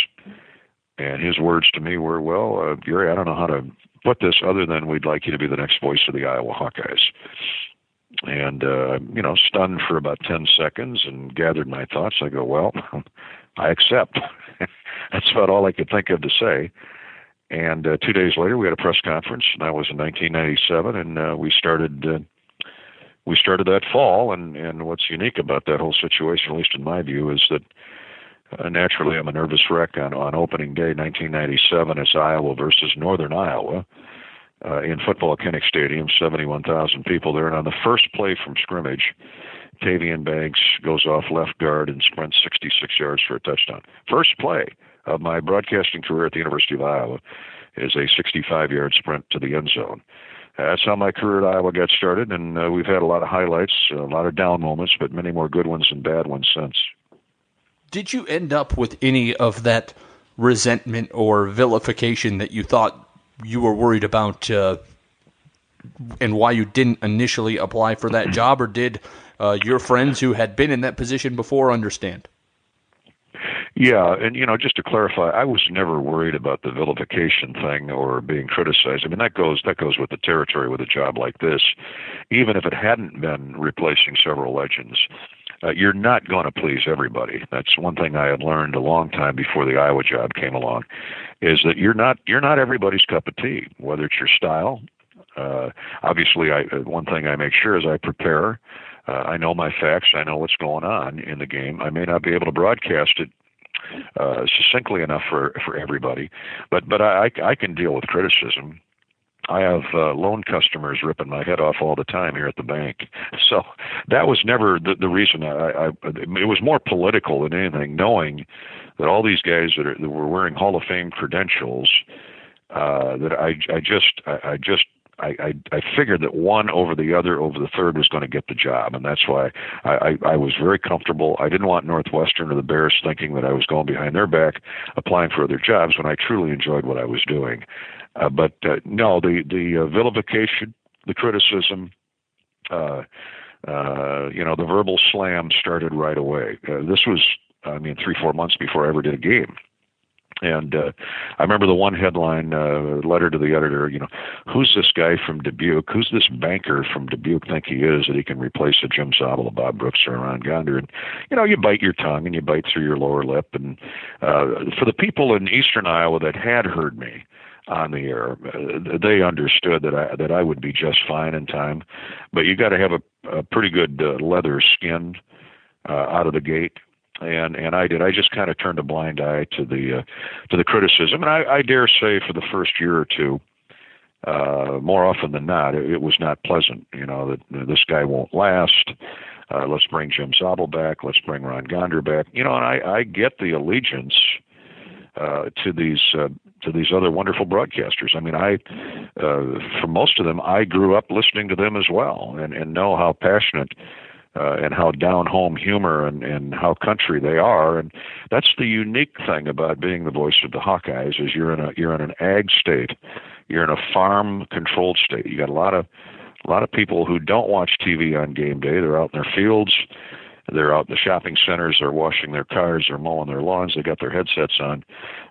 And his words to me were, well, uh, Gary, I don't know how to put this other than we'd like you to be the next voice of the Iowa Hawkeyes. And, uh, you know, stunned for about 10 seconds and gathered my thoughts. I go, well, (laughs) I accept. (laughs) That's about all I could think of to say. And uh, two days later, we had a press conference, and that was in 1997, and uh, we started uh, we started that fall. And and what's unique about that whole situation, at least in my view, is that uh, naturally, I'm a nervous wreck on, on opening day 1997. It's Iowa versus Northern Iowa uh, in football Kinnick Stadium, 71,000 people there. And on the first play from scrimmage, Tavian Banks goes off left guard and sprints 66 yards for a touchdown. First play of my broadcasting career at the University of Iowa is a 65 yard sprint to the end zone. That's how my career at Iowa got started, and uh, we've had a lot of highlights, a lot of down moments, but many more good ones and bad ones since. Did you end up with any of that resentment or vilification that you thought you were worried about uh, and why you didn't initially apply for that (clears throat) job, or did uh, your friends who had been in that position before understand? Yeah, and you know, just to clarify, I was never worried about the vilification thing or being criticized. I mean, that goes that goes with the territory with a job like this. Even if it hadn't been replacing several legends, uh, you're not going to please everybody. That's one thing I had learned a long time before the Iowa job came along, is that you're not you're not everybody's cup of tea. Whether it's your style, uh, obviously, I uh, one thing I make sure is I prepare. Uh, I know my facts. I know what's going on in the game. I may not be able to broadcast it uh, succinctly enough for for everybody, but but I I can deal with criticism I have uh, loan customers ripping my head off all the time here at the bank. (laughs) So that was never the, the reason. I, I it was more political than anything, knowing that all these guys that, are, that were wearing Hall of Fame credentials, uh, that I I just I, I just I, I I figured that one over the other over the third was going to get the job, and that's why I, I I was very comfortable. I didn't want Northwestern or the Bears thinking that I was going behind their back, applying for other jobs when I truly enjoyed what I was doing. Uh, but uh, no, the the uh, vilification, the criticism, uh, uh, you know, the verbal slam started right away. Uh, this was, I mean, three four months before I ever did a game. And uh, I remember the one headline uh, letter to the editor. You know, who's this guy from Dubuque? Who's this banker from Dubuque think he is that he can replace a Jim Zabel, a Bob Brooks, or Ron Gonder? And you know, you bite your tongue and you bite through your lower lip. And uh, for the people in Eastern Iowa that had heard me, on the air. They understood that I that I would be just fine in time, but you got to have a, a pretty good uh, leather skin uh, out of the gate. And and I did. I just kind of turned a blind eye to the uh, to the criticism, and I, I dare say for the first year or two, uh, more often than not, it, it was not pleasant. You know that you know, this guy won't last. Uh, let's bring Jim Zabel back. Let's bring Ron Gonder back. You know, and I, I get the allegiance uh, to these uh, to these other wonderful broadcasters. I mean, I uh, for most of them, I grew up listening to them as well, and and know how passionate. Uh, and how down home humor and, and how country they are, and that's the unique thing about being the voice of the Hawkeyes is you're in a you're in an ag state, you're in a farm controlled state. You got a lot of a lot of people who don't watch TV on game day. They're out in their fields they're out in the shopping centers, they're washing their cars, they're mowing their lawns, they got their headsets on.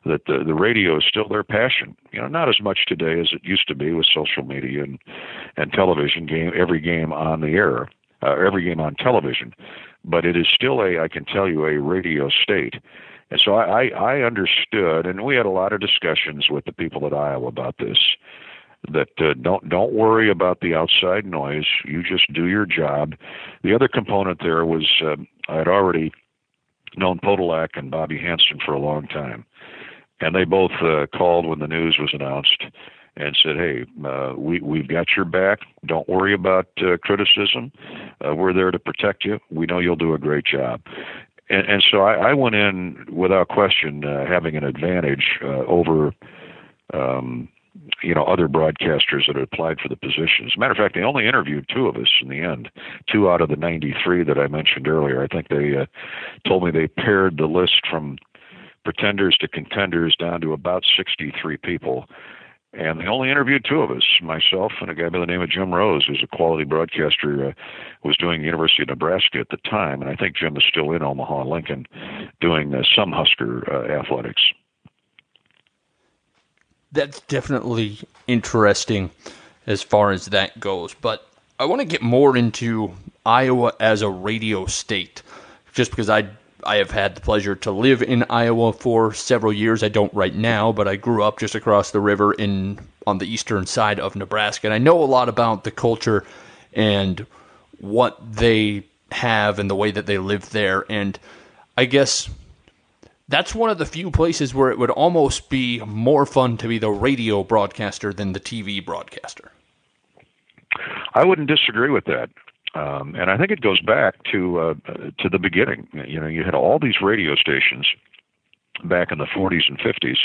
That the the radio is still their passion. You know, not as much today as it used to be with social media and and television game every game on the air, uh, every game on television, but it is still a I can tell you a radio state. And so I, I, I understood, and we had a lot of discussions with the people at Iowa about this that uh, don't don't worry about the outside noise. You just do your job. The other component there was uh, I had already known Podolak and Bobby Hansen for a long time, and they both uh, called when the news was announced and said, "Hey, uh, we we've got your back. Don't worry about uh, criticism. Uh, we're there to protect you. We know you'll do a great job." And, and so I, I went in without question, uh, having an advantage uh, over um, you know other broadcasters that had applied for the position. As a matter of fact, they only interviewed two of us in the end, two out of the 93 that I mentioned earlier. I think they uh, told me they pared the list from pretenders to contenders down to about 63 people. And they only interviewed two of us, myself and a guy by the name of Jim Rose, who's a quality broadcaster, uh, was doing University of Nebraska at the time, and I think Jim is still in Omaha, Lincoln, doing uh, some Husker uh, athletics. That's definitely interesting as far as that goes, but I want to get more into Iowa as a radio state, just because I I have had the pleasure to live in Iowa for several years. I don't right now, but I grew up just across the river in on the eastern side of Nebraska, and I know a lot about the culture and what they have and the way that they live there. And I guess that's one of the few places where it would almost be more fun to be the radio broadcaster than the TV broadcaster. I wouldn't disagree with that. Um, and I think it goes back to uh, to the beginning. You know, you had all these radio stations back in the 40s and 50s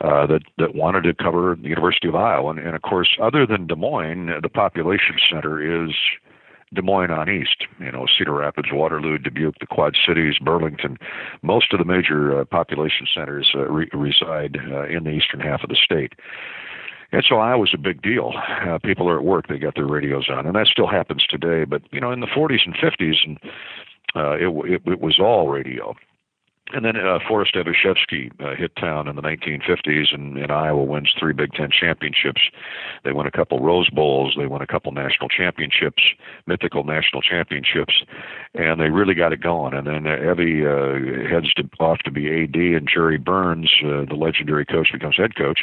uh, that that wanted to cover the University of Iowa, and, and of course, other than Des Moines, the population center is Des Moines on east. You know, Cedar Rapids, Waterloo, Dubuque, the Quad Cities, Burlington. Most of the major uh, population centers uh, re- reside uh, in the eastern half of the state. And so Iowa's a big deal. Uh, people are at work; they got their radios on, and that still happens today. But you know, in the 40s and 50s, and uh, it, it it was all radio. And then uh, Forrest Evashevski uh, hit town in the 1950s, and, and Iowa wins three Big Ten championships. They win a couple Rose Bowls, they win a couple national championships, mythical national championships, and they really got it going. And then uh, Evie uh, heads to, off to be AD, and Jerry Burns, uh, the legendary coach, becomes head coach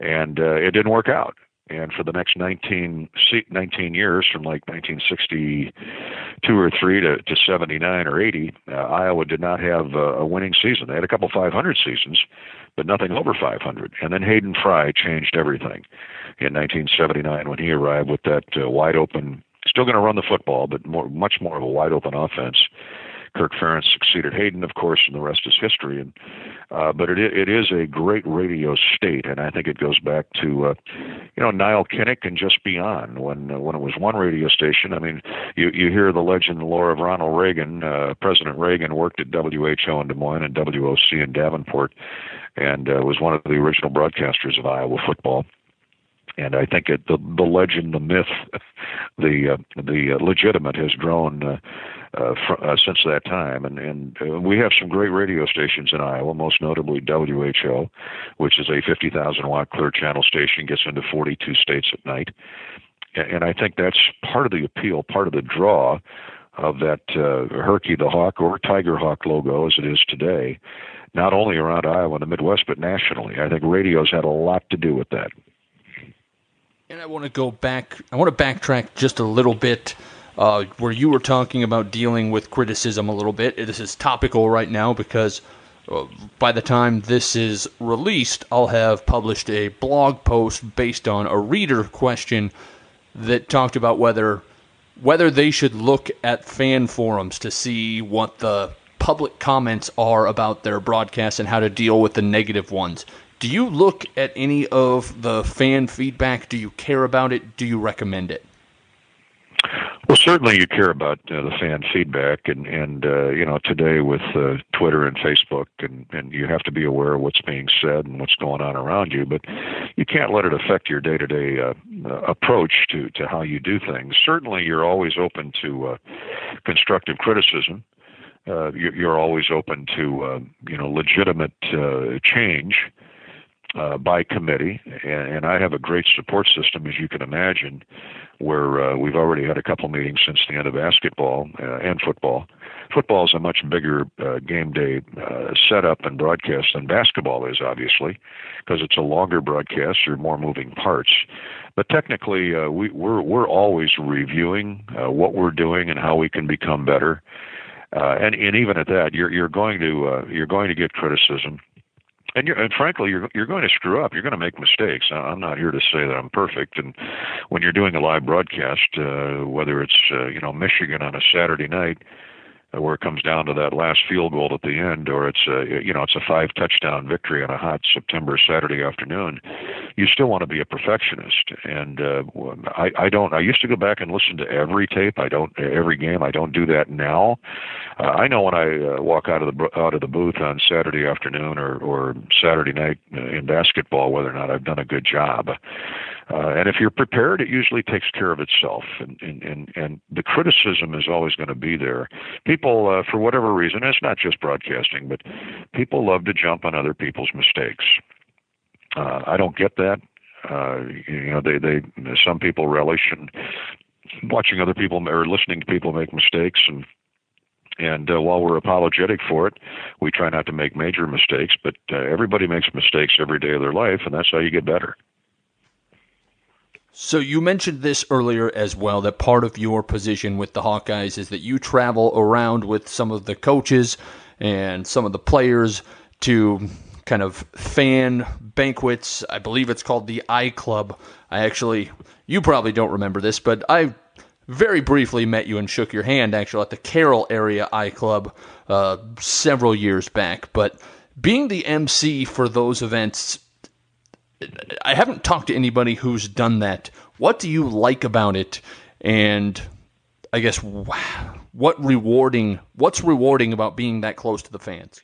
and uh, it didn't work out. And for the next 19, 19 years, from like 1962 or three to, to 79 or 80, uh, Iowa did not have uh, a winning season. They had a couple 500 seasons, but nothing over 500. And then Hayden Fry changed everything in 1979 when he arrived with that uh, wide open, still going to run the football, but more, much more of a wide open offense Kirk Ferentz succeeded Hayden, of course, and the rest is history. And uh, but it it is a great radio state, and I think it goes back to uh, you know Nile Kinnick and just beyond when uh, when it was one radio station. I mean, you you hear the legend, the lore of Ronald Reagan. Uh, President Reagan worked at WHO in Des Moines and WOC in Davenport, and uh, was one of the original broadcasters of Iowa football and I think it, the the legend, the myth, (laughs) the uh, the uh, legitimate has grown uh, uh, fr- uh, since that time. And and uh, we have some great radio stations in Iowa, most notably WHO, which is a 50,000 watt clear channel station, gets into 42 states at night. And, and I think that's part of the appeal, part of the draw of that uh, Herky the Hawk or Tiger Hawk logo as it is today, not only around Iowa and the Midwest, but nationally. I think radio's had a lot to do with that. And I want to go back. I want to backtrack just a little bit, uh, where you were talking about dealing with criticism a little bit. This is topical right now because uh, by the time this is released, I'll have published a blog post based on a reader question that talked about whether whether they should look at fan forums to see what the public comments are about their broadcast and how to deal with the negative ones. Do you look at any of the fan feedback? Do you care about it? Do you recommend it? Well, certainly you care about uh, the fan feedback, and and uh, you know today with uh, Twitter and Facebook, and and you have to be aware of what's being said and what's going on around you, but you can't let it affect your day-to-day uh, uh, approach to to how you do things. Certainly, you're always open to uh, constructive criticism. Uh, you're always open to uh, you know legitimate uh, change uh, by committee, and, and, I have a great support system, as you can imagine, where uh, we've already had a couple meetings since the end of basketball uh, and football. Football is a much bigger uh, game day uh, setup and broadcast than basketball is, obviously, because it's a longer broadcast. There are more moving parts. But technically, uh, we, we're we're always reviewing what we're doing and how we can become better. and and even at that, you're you're going to you're going to get criticism and you're, and frankly, you're you're going to screw up. You're going to make mistakes. I'm not here to say that I'm perfect. And when you're doing a live broadcast, uh, whether it's uh, you know Michigan on a Saturday night, where it comes down to that last field goal at the end, or it's a you know it's a five touchdown victory on a hot September Saturday afternoon, you still want to be a perfectionist. And uh, I I don't. I used to go back and listen to every tape. I don't every game. I don't do that now. Uh, I know when I uh, walk out of the out of the booth on Saturday afternoon or or Saturday night uh, in basketball whether or not I've done a good job. Uh, and if you're prepared, it usually takes care of itself. And and and, and the criticism is always going to be there. People, uh, for whatever reason, it's not just broadcasting, but people love to jump on other people's mistakes. Uh, I don't get that. Uh, you know, they they some people relish in watching other people or listening to people make mistakes and and uh, while we're apologetic for it, we try not to make major mistakes. But uh, everybody makes mistakes every day of their life, and that's how you get better. So you mentioned this earlier as well that part of your position with the Hawkeyes is that you travel around with some of the coaches and some of the players to kind of fan banquets. I believe it's called the I Club. I actually, you probably don't remember this, but I very briefly met you and shook your hand actually at the Carroll area I Club uh, several years back. But being the MC for those events I haven't talked to anybody who's done that. What do you like about it? And I guess what rewarding what's rewarding about being that close to the fans?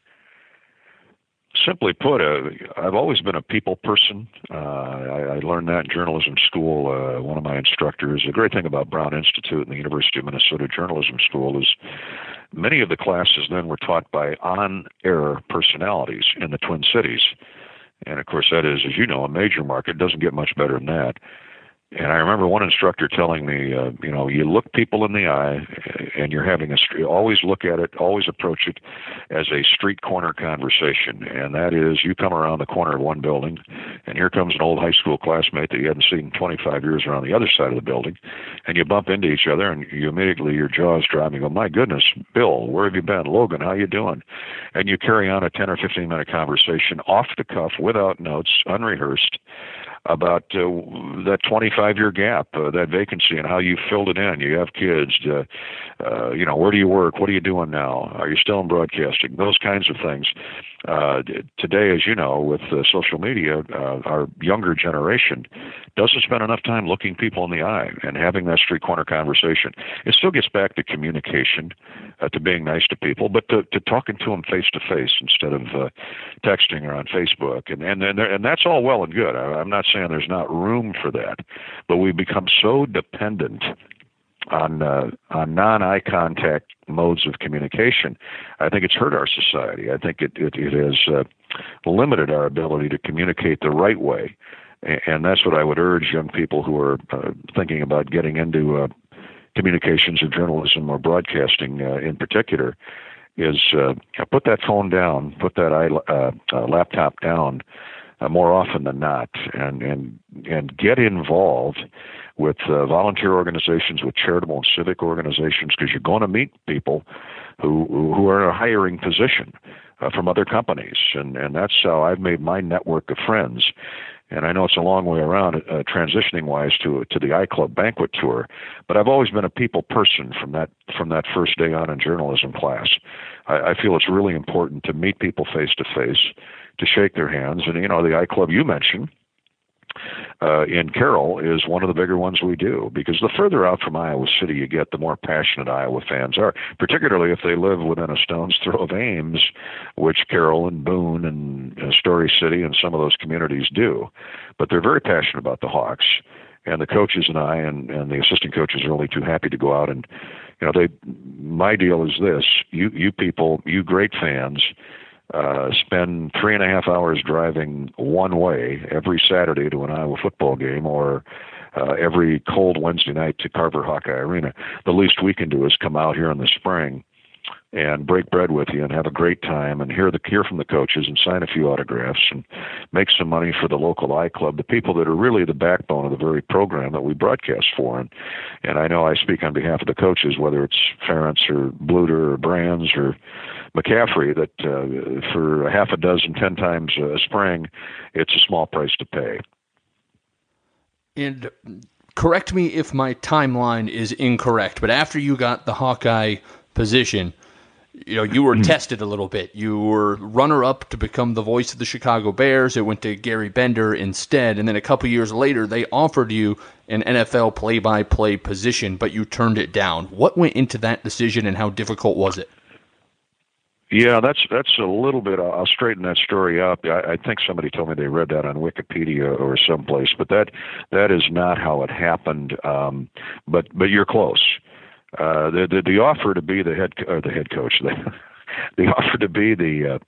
Simply put, uh, I've always been a people person. Uh, I, I learned that in journalism school. Uh, one of my instructors. The great thing about Brown Institute and the University of Minnesota Journalism School is many of the classes then were taught by on-air personalities in the Twin Cities and of course, that is, as you know, a major market. doesn't get much better than that. And I remember one instructor telling me, uh, you know, you look people in the eye, and you're having a street. Always look at it. Always approach it as a street corner conversation. And that is, you come around the corner of one building, and here comes an old high school classmate that you hadn't seen in 25 years around the other side of the building, and you bump into each other, and you immediately your jaws drop. You go, my goodness, Bill, where have you been? Logan, how you doing? And you carry on a 10 or 15 minute conversation off the cuff, without notes, unrehearsed about uh, that 25 year gap, uh, that vacancy, and how you filled it in. You have kids. Uh, uh, you know, where do you work? What are you doing now? Are you still in broadcasting? Those kinds of things. Uh, today, as you know, with uh, social media, uh, our younger generation doesn't spend enough time looking people in the eye and having that street corner conversation. It still gets back to communication, uh, to being nice to people, but to, to talking to them face to face instead of uh, texting or on Facebook. And and and, and that's all well and good. I, I'm not saying there's not room for that, but we've become so dependent on uh, on non-eye contact modes of communication, I think it's hurt our society. I think it it, it has uh, limited our ability to communicate the right way, and that's what I would urge young people who are uh, thinking about getting into uh, communications or journalism or broadcasting uh, in particular. Is uh, put that phone down, put that uh, uh, laptop down, more often than not, and and and get involved with volunteer organizations, with charitable and civic organizations, because you're going to meet people who who are in a hiring position uh, from other companies, and and that's how I've made my network of friends. And I know it's a long way around, uh, transitioning wise to to the iClub banquet tour, but I've always been a people person from that from that first day on in journalism class. I, I feel it's really important to meet people face to face, to shake their hands, and you know the iClub you mentioned uh, in Carroll is one of the bigger ones we do because the further out from Iowa City you get, the more passionate Iowa fans are, particularly if they live within a stone's throw of Ames, which Carroll and Boone and Story City and some of those communities do. But they're very passionate about the Hawks. And the coaches and I and, and the assistant coaches are only too happy to go out and, you know, they. My deal is this: you you people, you great fans, uh, spend three and a half hours driving one way every Saturday to an Iowa football game or uh, every cold Wednesday night to Carver Hawkeye Arena. The least we can do is come out here in the spring and break bread with you and have a great time and hear the hear from the coaches and sign a few autographs and make some money for the local I club, the people that are really the backbone of the very program that we broadcast for. And and I know I speak on behalf of the coaches, whether it's Ferentz or Bluder or Brands or McCaffery, that uh, for a half a dozen, ten times a spring, it's a small price to pay. And correct me if my timeline is incorrect, but after you got the Hawkeye position, you know, you were tested a little bit. You were runner up to become the voice of the Chicago Bears. It went to Gary Bender instead. And then a couple years later, they offered you an NFL play by play position, but you turned it down. What went into that decision and how difficult was it? Yeah, that's that's a little bit. I'll straighten that story up. I, I think somebody told me they read that on Wikipedia or someplace, but that that is not how it happened. Um, but but you're close. Uh, the, the the offer to be the head or the head coach, (laughs) the the offer to be the uh,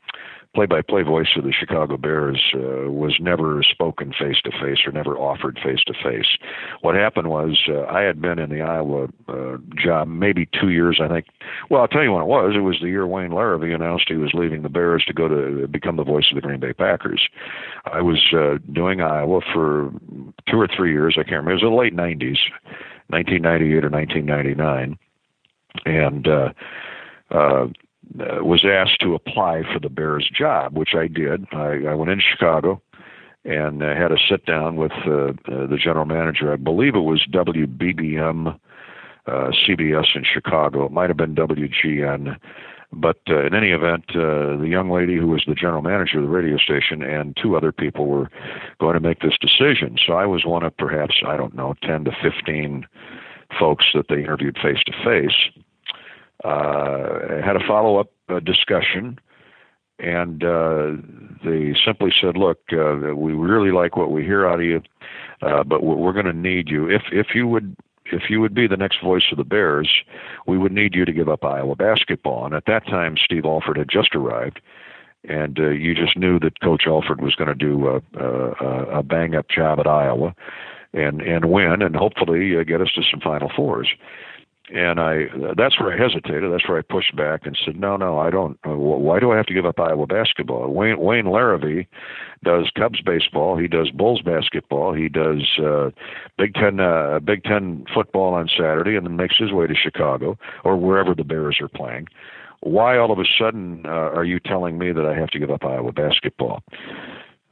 play-by-play voice of the Chicago Bears uh, was never spoken face to face or never offered face to face. What happened was uh, I had been in the Iowa uh, job maybe two years, I think. Well, I'll tell you when it was. It was the year Wayne Larrivee announced he was leaving the Bears to go to become the voice of the Green Bay Packers. I was uh, doing Iowa for two or three years. I can't remember. It was the late '90s, 1998 or 1999, and. uh uh, uh, was asked to apply for the Bears job, which I did. I, I went in Chicago and uh, had a sit down with uh, uh, the general manager. I believe it was WBBM uh, CBS in Chicago. It might have been WGN. But uh, in any event, uh, the young lady who was the general manager of the radio station and two other people were going to make this decision. So I was one of perhaps, I don't know, 10 to 15 folks that they interviewed face to face had a follow up uh, discussion, and uh, they simply said, "Look, uh, we really like what we hear out of you, uh, but we're going to need you. If if you would." If you would be the next voice of the Bears, we would need you to give up Iowa basketball. And at that time, Steve Alford had just arrived, and uh, you just knew that Coach Alford was going to do a, a, a bang up job at Iowa and and win and hopefully uh, get us to some Final Fours and I that's where I hesitated. That's where I pushed back and said, "No, no, I don't. Why do I have to give up Iowa basketball? Wayne Wayne Larrivee does Cubs baseball. He does Bulls basketball. He does uh, Big Ten uh, Big Ten football on Saturday, and then makes his way to Chicago or wherever the Bears are playing. Why all of a sudden uh, are you telling me that I have to give up Iowa basketball?"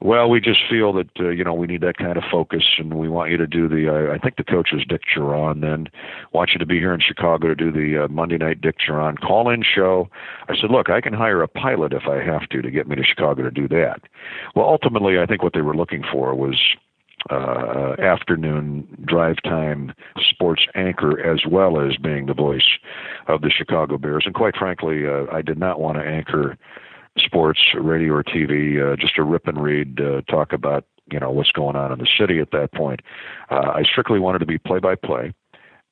Well, we just feel that uh, you know we need that kind of focus, and we want you to do the. Uh, I think the coach was Dick Jauron. Then want you to be here in Chicago to do the uh, Monday night Dick Jauron call-in show. I said, look, I can hire a pilot if I have to to get me to Chicago to do that. Well, ultimately, I think what they were looking for was uh, afternoon drive time sports anchor as well as being the voice of the Chicago Bears. And quite frankly, uh, I did not want to anchor sports, radio or TV, uh, just to rip and read, uh, talk about you know what's going on in the city at that point. Uh, I strictly wanted to be play-by-play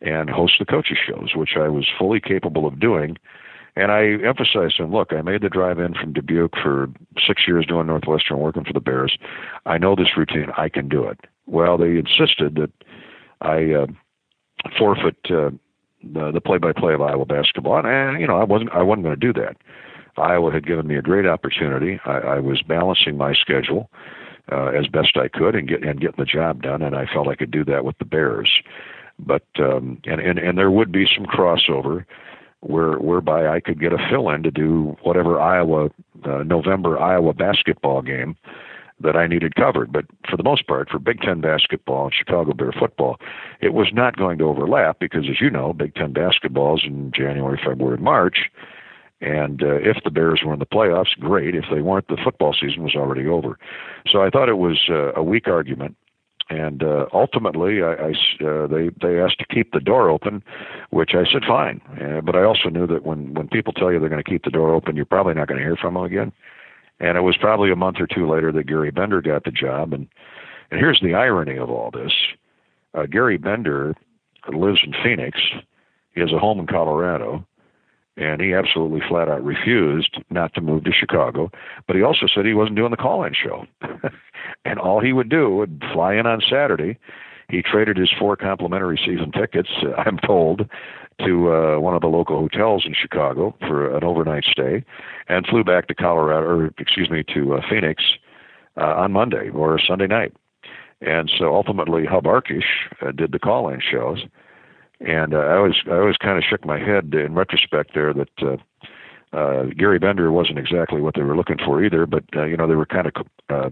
and host the coaches shows, which I was fully capable of doing. And I emphasized to him, look, I made the drive in from Dubuque for six years doing Northwestern, working for the Bears. I know this routine. I can do it. Well, they insisted that I uh, forfeit uh, the, the play-by-play of Iowa basketball, and you know I wasn't I wasn't going to do that. Iowa had given me a great opportunity. I, I was balancing my schedule uh, as best I could and get and getting the job done, and I felt I could do that with the Bears. But um, and and and there would be some crossover where whereby I could get a fill in to do whatever Iowa uh, November Iowa basketball game that I needed covered. But for the most part, for Big Ten basketball and Chicago Bear football, it was not going to overlap because, as you know, Big Ten basketball is in January, February, March, and uh, if the Bears were in the playoffs, great. If they weren't, the football season was already over. So I thought it was uh, a weak argument. And uh, ultimately, I, I uh, they they asked to keep the door open, which I said fine. Uh, but I also knew that when when people tell you they're going to keep the door open, you're probably not going to hear from them again. And it was probably a month or two later that Gary Bender got the job. And and here's the irony of all this: uh, Gary Bender lives in Phoenix. He has a home in Colorado and he absolutely flat out refused not to move to Chicago. But he also said he wasn't doing the call-in show, (laughs) and all he would do would fly in on Saturday. He traded his four complimentary season tickets, (laughs) I'm told, to uh, one of the local hotels in Chicago for an overnight stay, and flew back to Colorado, or excuse me, to uh, Phoenix uh, on Monday or Sunday night. And so ultimately, Hub Arkush uh, did the call-in shows and uh, I always I always kind of shook my head in retrospect there that uh, uh, Gary Bender wasn't exactly what they were looking for either, but uh, you know they were kind of uh,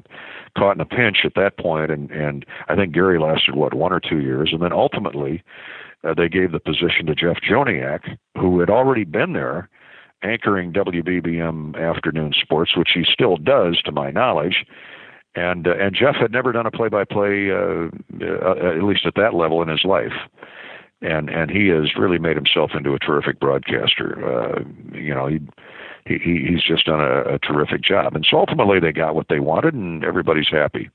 caught in a pinch at that point, and and I think Gary lasted what one or two years, and then ultimately uh, they gave the position to Jeff Joniak, who had already been there anchoring WBBM afternoon sports, which he still does, to my knowledge. And uh, and Jeff had never done a play-by-play, uh, uh, at least at that level in his life. And and he has really made himself into a terrific broadcaster. Uh, you know, he, he he's just done a, a terrific job. And so ultimately, they got what they wanted, and everybody's happy.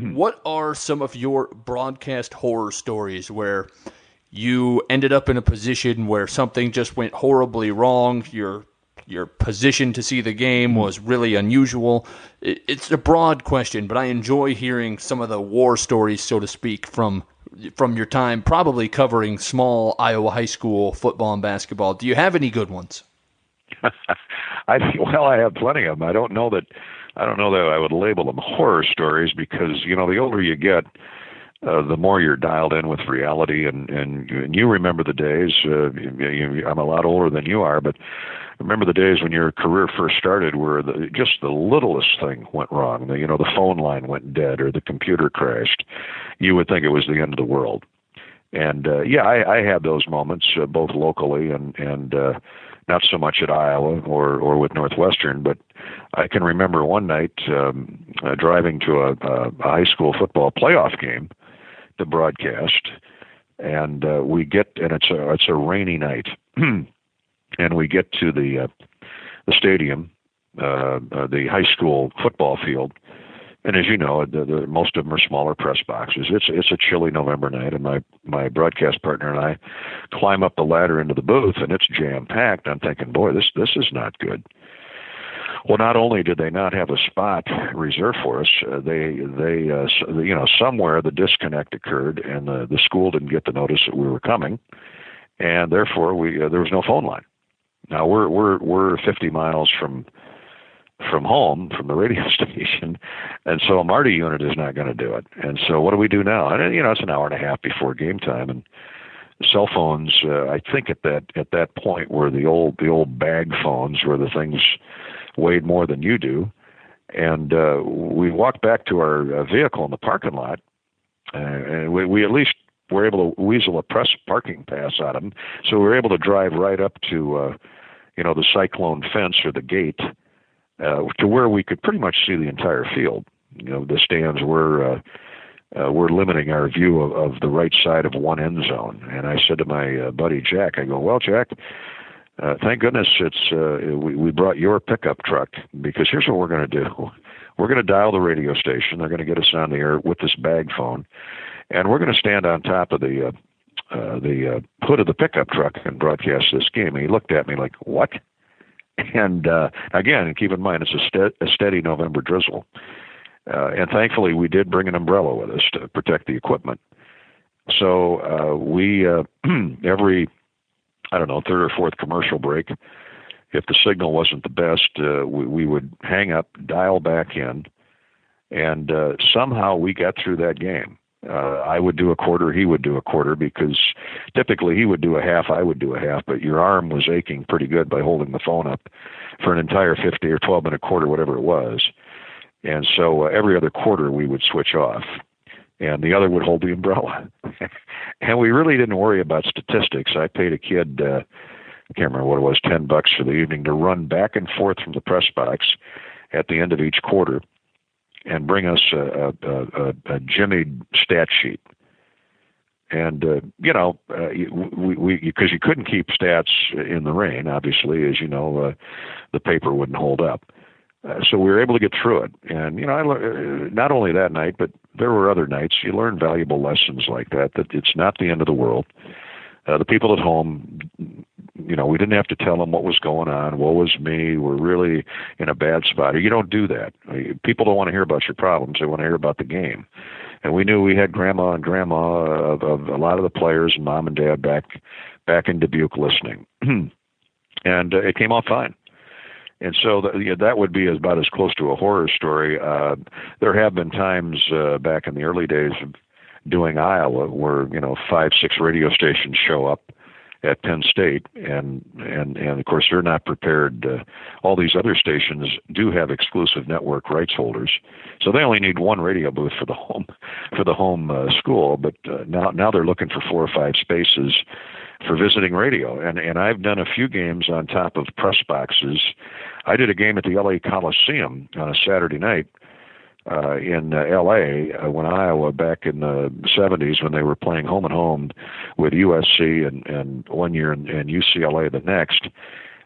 What are some of your broadcast horror stories where you ended up in a position where something just went horribly wrong? Your your position to see the game was really unusual. It's a broad question, but I enjoy hearing some of the war stories, so to speak, from from your time, probably covering small Iowa high school football and basketball. Do you have any good ones? (laughs) I well, I have plenty of them. I don't know that I don't know that I would label them horror stories because you know the older you get, uh, the more you're dialed in with reality, and and, and you remember the days. Uh, you, I'm a lot older than you are, but remember the days when your career first started, where the, just the littlest thing went wrong. The, you know, the phone line went dead or the computer crashed. You would think it was the end of the world. And uh, yeah, I, I had those moments uh, both locally and and uh, not so much at Iowa or or with Northwestern, but I can remember one night um, uh, driving to a, a high school football playoff game to broadcast, and uh, we get and it's a it's a rainy night, (clears throat) and we get to the uh, the stadium, uh, uh, the high school football field, and as you know, the, the, most of them are smaller press boxes. It's it's a chilly November night, and my my broadcast partner and I climb up the ladder into the booth, and it's jam packed. I'm thinking, boy, this this is not good. Well, not only did they not have a spot reserved for us, uh, they they uh, you know somewhere the disconnect occurred, and the the school didn't get the notice that we were coming, and therefore we uh, there was no phone line. Now we're we're we're 50 miles from from home from the radio (laughs) station, and so a Marti unit is not going to do it. And so what do we do now? And you know it's an hour and a half before game time, and cell phones. Uh, I think at that at that point were the old the old bag phones where the things weighed more than you do. And uh, we walked back to our uh, vehicle in the parking lot, uh, and we, we at least were able to weasel a press parking pass out of them. So we were able to drive right up to, uh, you know, the cyclone fence or the gate uh, to where we could pretty much see the entire field. You know, the stands were. Uh, uh, we're limiting our view of, of the right side of one end zone. And I said to my uh, buddy Jack, I go, well, Jack, uh, thank goodness it's uh, we, we brought your pickup truck because here's what we're going to do. (laughs) We're going to dial the radio station. They're going to get us on the air with this bag phone, and we're going to stand on top of the uh, uh, the uh, hood of the pickup truck and broadcast this game. And he looked at me like, "What?" (laughs) And uh, again, keep in mind it's a, ste- a steady November drizzle, uh, and thankfully we did bring an umbrella with us to protect the equipment. So uh, we uh, (clears throat) every I don't know, third or fourth commercial break. If the signal wasn't the best, uh, we, we would hang up, dial back in, and uh, somehow we got through that game. Uh, I would do a quarter, he would do a quarter because typically he would do a half, I would do a half, but your arm was aching pretty good by holding the phone up for an entire 50 or 12 minute quarter, whatever it was. And so uh, every other quarter we would switch off and the other would hold the umbrella. (laughs) and we really didn't worry about statistics. I paid a kid, uh, I can't remember what it was, 10 bucks for the evening to run back and forth from the press box at the end of each quarter and bring us a, a, a, a jimmied stat sheet. And uh, you know, uh, we we because you couldn't keep stats in the rain, obviously, as you know, uh, the paper wouldn't hold up. Uh, so we were able to get through it. And you know, I le- not only that night, but there were other nights. You learn valuable lessons like that. That it's not the end of the world. Uh, the people at home, you know, we didn't have to tell them what was going on. What was me? We're really in a bad spot. You don't do that. People don't want to hear about your problems. They want to hear about the game. And we knew we had grandma and grandma of, of a lot of the players mom and dad back back in Dubuque listening, (clears throat) and uh, it came off fine and so that, yeah, that would be about as close to a horror story. Uh, there have been times uh, back in the early days of doing Iowa where you know five, six radio stations show up at Penn State, and and and of course they're not prepared. Uh, all these other stations do have exclusive network rights holders, so they only need one radio booth for the home for the home uh, school. But uh, now now they're looking for four or five spaces for visiting radio. And and I've done a few games on top of press boxes. I did a game at the LA Coliseum on a Saturday night uh, in uh, L.A. Uh, when Iowa back in the 70s when they were playing home and home with USC and, and one year and, and UCLA the next.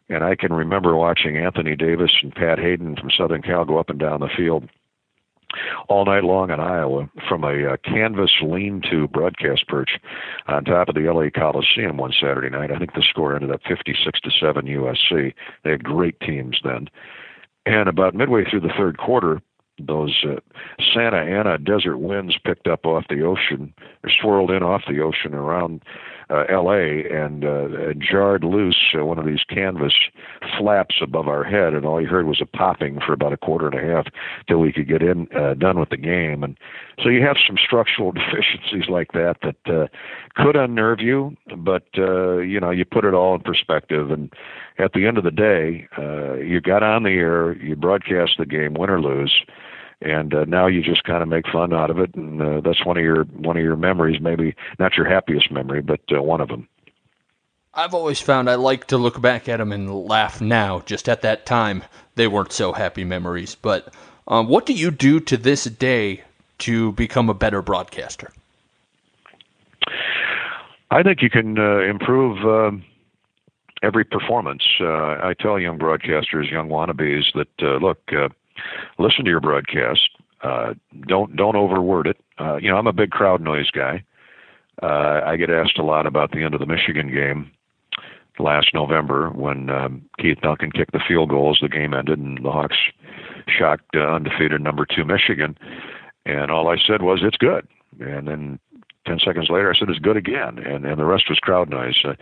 And I can remember watching Anthony Davis and Pat Haden from Southern Cal go up and down the field all night long in Iowa from a uh, canvas lean-to broadcast perch on top of the LA Coliseum one Saturday night. I think the score ended up 56 to 7 USC. They had great teams then. And about midway through the third quarter, those uh, Santa Ana desert winds picked up off the ocean, or swirled in off the ocean around uh, L.A. and uh, jarred loose uh, one of these canvas flaps above our head, and all you heard was a popping for about a quarter and a half till we could get in uh, done with the game. And so you have some structural (laughs) deficiencies like that that uh, could unnerve you, but uh, you know you put it all in perspective. And at the end of the day, uh, you got on the air, you broadcast the game, win or lose and uh, now you just kind of make fun out of it, and uh, that's one of your one of your memories. Maybe not your happiest memory, but uh, one of them. I've always found I like to look back at them and laugh now. Just at that time, they weren't so happy memories. But um, what do you do to this day to become a better broadcaster? I think you can uh, improve. Uh, every performance. Uh, I tell young broadcasters, young wannabes, that uh, look, uh, listen to your broadcast. Uh, don't don't overword it. Uh, you know, I'm a big crowd noise guy. Uh, I get asked a lot about the end of the Michigan game last November when um, Keith Duncan kicked the field goals. The game ended, and the Hawks shocked uh, undefeated number two Michigan. And all I said was, "It's good." And then ten seconds later, I said, "It's good again," and and the rest was crowd noise. Uh,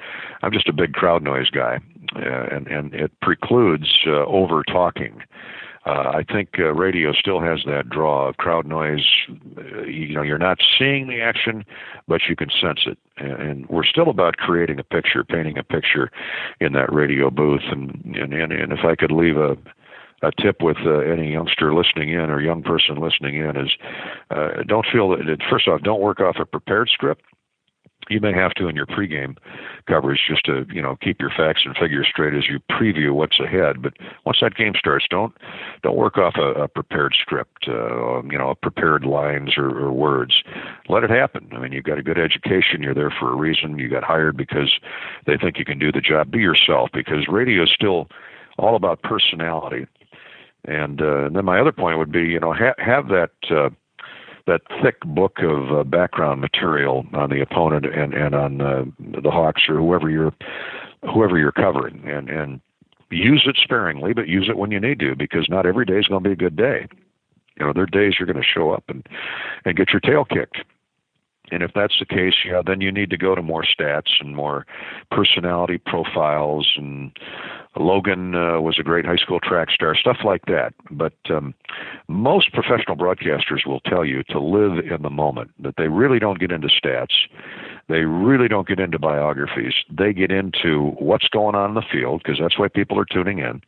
I'm just a big crowd noise guy, uh, and and it precludes uh, over talking uh, I think uh, radio still has that draw of crowd noise. Uh, you know, you're not seeing the action, but you can sense it. And, and we're still about creating a picture, painting a picture in that radio booth. And and and, and if I could leave a a tip with uh, any youngster listening in or young person listening in is uh, don't feel that first off don't work off a prepared script you may have to in your pregame coverage just to you know keep your facts and figures straight as you preview what's ahead. But once that game starts, don't don't work off a, a prepared script, uh, you know, prepared lines or, or words. Let it happen. I mean, you've got a good education. You're there for a reason. You got hired because they think you can do the job. Be yourself because radio is still all about personality. And, uh, and then my other point would be, you know, ha- have that. Uh, that thick book of uh, background material on the opponent and and on uh, the Hawks or whoever you're whoever you're covering, and and use it sparingly, but use it when you need to because not every day is going to be a good day. You know, there are days you're going to show up and and get your tail kicked. And if that's the case, yeah, then you need to go to more stats and more personality profiles and Logan uh, was a great high school track star, stuff like that. But um, most professional broadcasters will tell you to live in the moment, that they really don't get into stats. They really don't get into biographies. They get into what's going on in the field because that's why people are tuning in.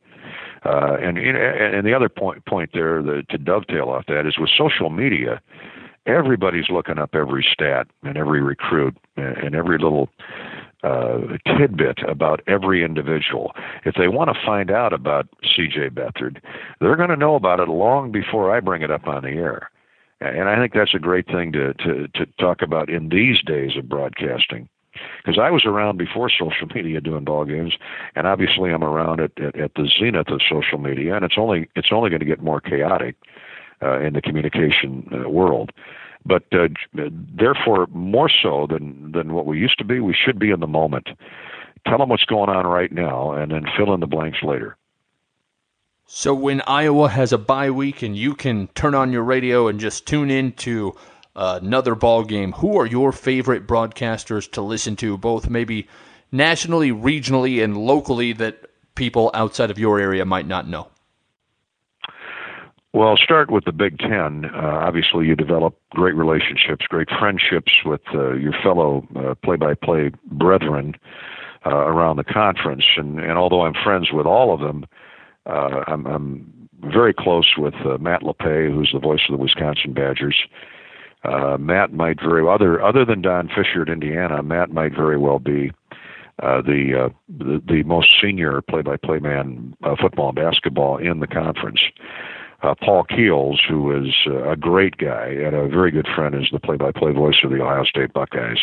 Uh, and and the other point point there the, to dovetail off that is with social media, everybody's looking up every stat and every recruit and every little uh, tidbit about every individual. If they want to find out about C.J. Beathard, they're going to know about it long before I bring it up on the air. And I think that's a great thing to to, to talk about in these days of broadcasting. Because I was around before social media doing ball games, and obviously I'm around at, at, at the zenith of social media, and it's only it's only going to get more chaotic uh, in the communication uh, world. But uh, therefore, more so than than what we used to be, we should be in the moment. Tell them what's going on right now, and then fill in the blanks later. So when Iowa has a bye week and you can turn on your radio and just tune in to uh, another ball game, who are your favorite broadcasters to listen to, both maybe nationally, regionally, and locally that people outside of your area might not know? Well, I'll start with the Big Ten. Uh, obviously, you develop great relationships, great friendships with uh, your fellow uh, play-by-play brethren uh, around the conference. And, and although I'm friends with all of them, uh, I'm, I'm very close with uh, Matt Lepay, who's the voice of the Wisconsin Badgers. Matt might very other other than Don Fisher at Indiana. Matt might very well be the, the the most senior play-by-play man, football and basketball in the conference. Uh, Paul Keels, who is uh, a great guy and a very good friend, is the play-by-play voice of the Ohio State Buckeyes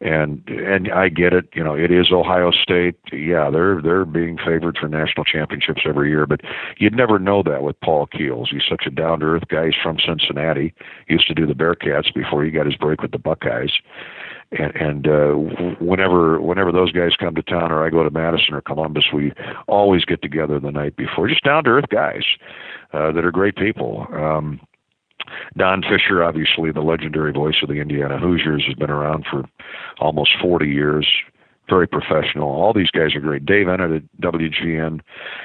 and and I get it. You know, it is Ohio State. Yeah, they're they're being favored for national championships every year, but you'd never know that with Paul Keels. He's such a down to earth guy. He's from Cincinnati. He used to do the Bearcats before he got his break with the Buckeyes. And, and uh, whenever whenever those guys come to town, or I go to Madison or Columbus, we always get together the night before. Just down to earth guys uh, that are great people. Um, Don Fisher, obviously the legendary voice of the Indiana Hoosiers, has been around for almost 40 years. Very professional. All these guys are great. Dave Eanet at WGN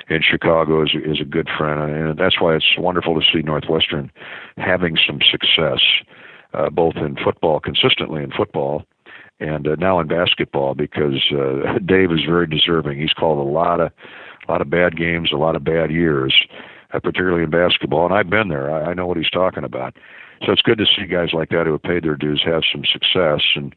in Chicago is is a good friend, and that's why it's wonderful to see Northwestern having some success, uh, both in football, consistently in football, and uh, now in basketball because uh, (laughs) Dave is very deserving. He's called a lot of a lot of bad games, a lot of bad years, uh, particularly in basketball. And I've been there. I, I know what he's talking about. So it's good to see guys like that who have paid their dues have some success. And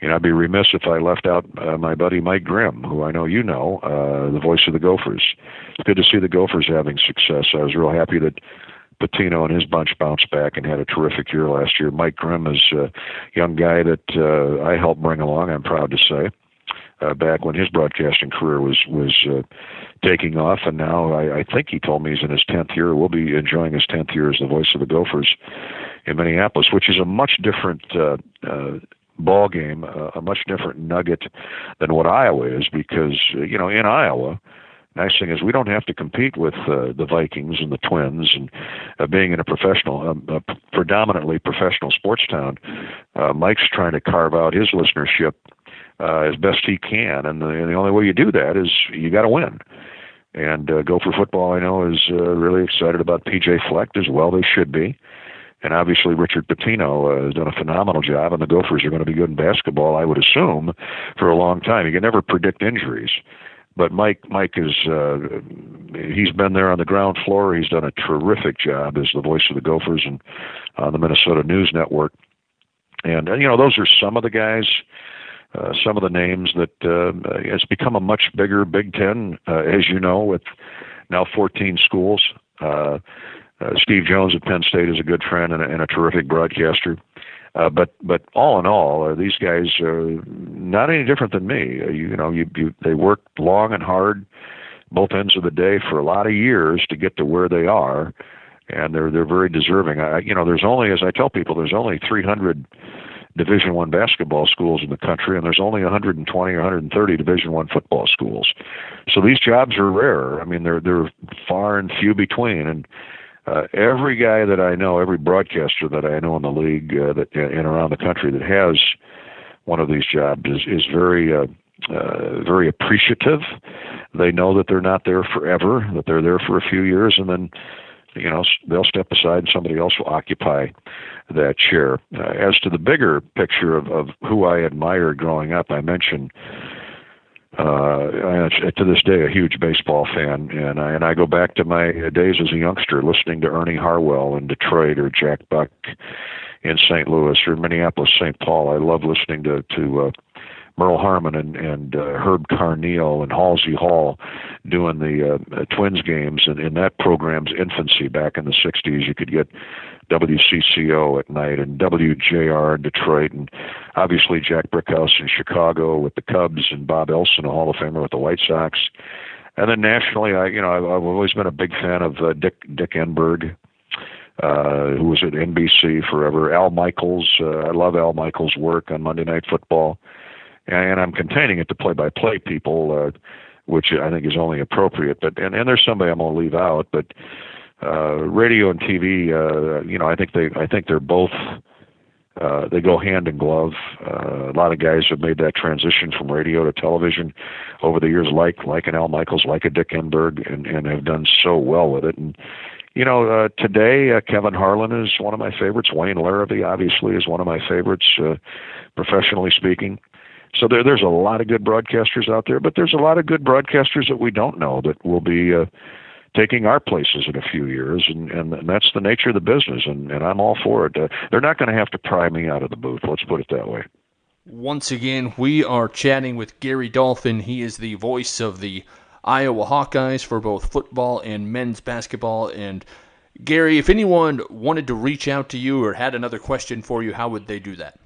you know, I'd be remiss if I left out uh, my buddy Mike Grimm, who I know you know, uh, the voice of the Gophers. It's good to see the Gophers having success. I was real happy that Pitino and his bunch bounced back and had a terrific year last year. Mike Grimm is a young guy that uh, I helped bring along. I'm proud to say uh, back when his broadcasting career was was uh, taking off, and now I, I think he told me he's in his tenth year. We'll be enjoying his tenth year as the voice of the Gophers in Minneapolis, which is a much different uh, uh, ball game, uh, a much different nugget than what Iowa is, because you know in Iowa. Nice thing is we don't have to compete with uh, the Vikings and the Twins, and uh, being in a professional, um, a predominantly professional sports town, uh, Mike's trying to carve out his listenership uh, as best he can. And the, and the only way you do that is you got to win. And uh, Gopher football, I know, is uh, really excited about PJ Fleck as well. They should be. And obviously, Richard Pitino uh, has done a phenomenal job, and the Gophers are going to be good in basketball, I would assume, for a long time. You can never predict injuries, but Mike, Mike is uh, he's been there on the ground floor. He's done a terrific job as the voice of the Gophers and on the Minnesota News Network. And you know, those are some of the guys uh, some of the names that uh, it's become a much bigger Big Ten, uh, as you know, with now 14 schools. Uh, uh, Steve Jones at Penn State is a good friend and a, and a terrific broadcaster. Uh, but but all in all, uh, these guys are not any different than me. Uh, you, you know, you, you they work long and hard, both ends of the day for a lot of years to get to where they are, and they're they're very deserving. I, you know, there's only, as I tell people, there's only 300 Division One basketball schools in the country, and there's only 120 or 130 Division One football schools. So these jobs are rare. I mean, they're they're far and few between. And uh, every guy that I know, every broadcaster that I know in the league uh, that and around the country that has one of these jobs is is very uh, uh, very appreciative. They know that they're not there forever, that they're there for a few years, and then you know they'll step aside and somebody else will occupy that chair. Uh, as to the bigger picture of, of who I admired growing up, I mentioned uh, to this day a huge baseball fan, and I and I go back to my days as a youngster, listening to Ernie Harwell in Detroit or Jack Buck in St. Louis or Minneapolis, St. Paul. I love listening to to uh, Merle Harmon and, and uh, Herb Carneal and Halsey Hall doing the uh, Twins games. And in that program's infancy back in the 60s, you could get WCCO at night and WJR in Detroit, and obviously Jack Brickhouse in Chicago with the Cubs and Bob Elson, a Hall of Famer with the White Sox. And then nationally, I you know I've, I've always been a big fan of uh, Dick Dick Enberg, uh, who was at NBC forever. Al Michaels, uh, I love Al Michaels' work on Monday Night Football and I'm containing it to play-by-play people, uh, which I think is only appropriate. But and, and there's somebody I'm going to leave out, but uh, radio and TV, uh, you know, I think they I think they're both. Uh, they go hand in glove. Uh, a lot of guys have made that transition from radio to television over the years, like like an Al Michaels, like a Dick Enberg, and, and have done so well with it. And you know, uh, today uh, Kevin Harlan is one of my favorites. Wayne Larrivee, obviously, is one of my favorites, uh, professionally speaking. So there, there's a lot of good broadcasters out there, but there's a lot of good broadcasters that we don't know that will be uh, taking our places in a few years, and, and, and that's the nature of the business, and, and I'm all for it. Uh, they're not going to have to pry me out of the booth. Let's put it that way. Once again, we are chatting with Gary Dolphin. He is the voice of the Iowa Hawkeyes for both football and men's basketball. And Gary, if anyone wanted to reach out to you or had another question for you, how would they do that?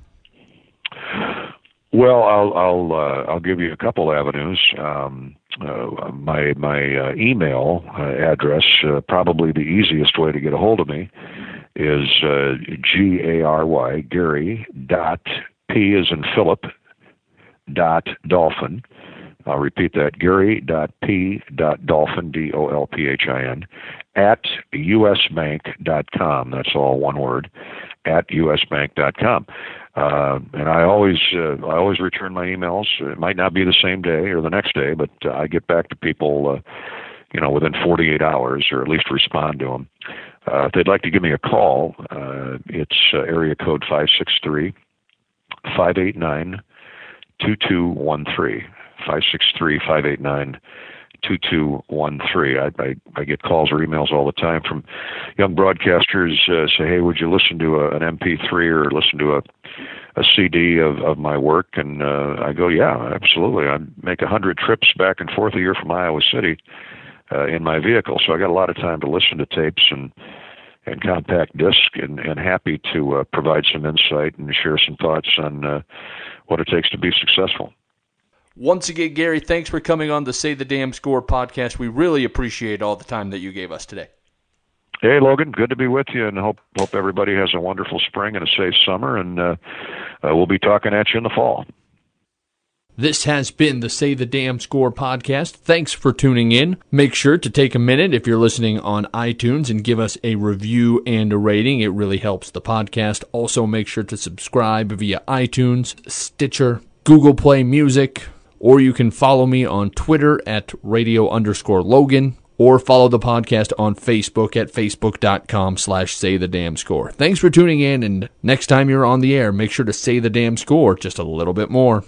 Well, I'll I'll uh, I'll give you a couple avenues. Um, uh, my my uh, email uh, address, uh, probably the easiest way to get a hold of me, is uh, g a r y Gary dot p is in Philip dot dolphin. I'll repeat that Gary dot p dot dolphin d o l p h i n at usbank.com. That's all one word at usbank.com. Uh, and I always uh, I always return my emails. It might not be the same day or the next day, but uh, I get back to people, uh, you know, within 48 hours, or at least respond to them. Uh, if they'd like to give me a call, uh, it's uh, area code five six three five eight nine two two one three five six three five eight nine. 2213. I, I, I get calls or emails all the time from young broadcasters uh, say, hey, would you listen to a, an MP3 or listen to a, a CD of, of my work? And uh, I go, yeah, absolutely. I make a 100 trips back and forth a year from Iowa City uh, in my vehicle, so I got a lot of time to listen to tapes and and compact disc and, and happy to uh, provide some insight and share some thoughts on uh, what it takes to be successful. Once again, Gary, thanks for coming on the Say the Damn Score podcast. We really appreciate all the time that you gave us today. Hey, Logan, good to be with you, and hope hope everybody has a wonderful spring and a safe summer. And uh, uh, we'll be talking at you in the fall. This has been the Say the Damn Score podcast. Thanks for tuning in. Make sure to take a minute if you're listening on iTunes and give us a review and a rating. It really helps the podcast. Also, make sure to subscribe via iTunes, Stitcher, Google Play Music, or you can follow me on Twitter at radio underscore Logan or follow the podcast on Facebook at facebook.com slash say the damn score. Thanks for tuning in, and next time you're on the air, make sure to say the damn score just a little bit more.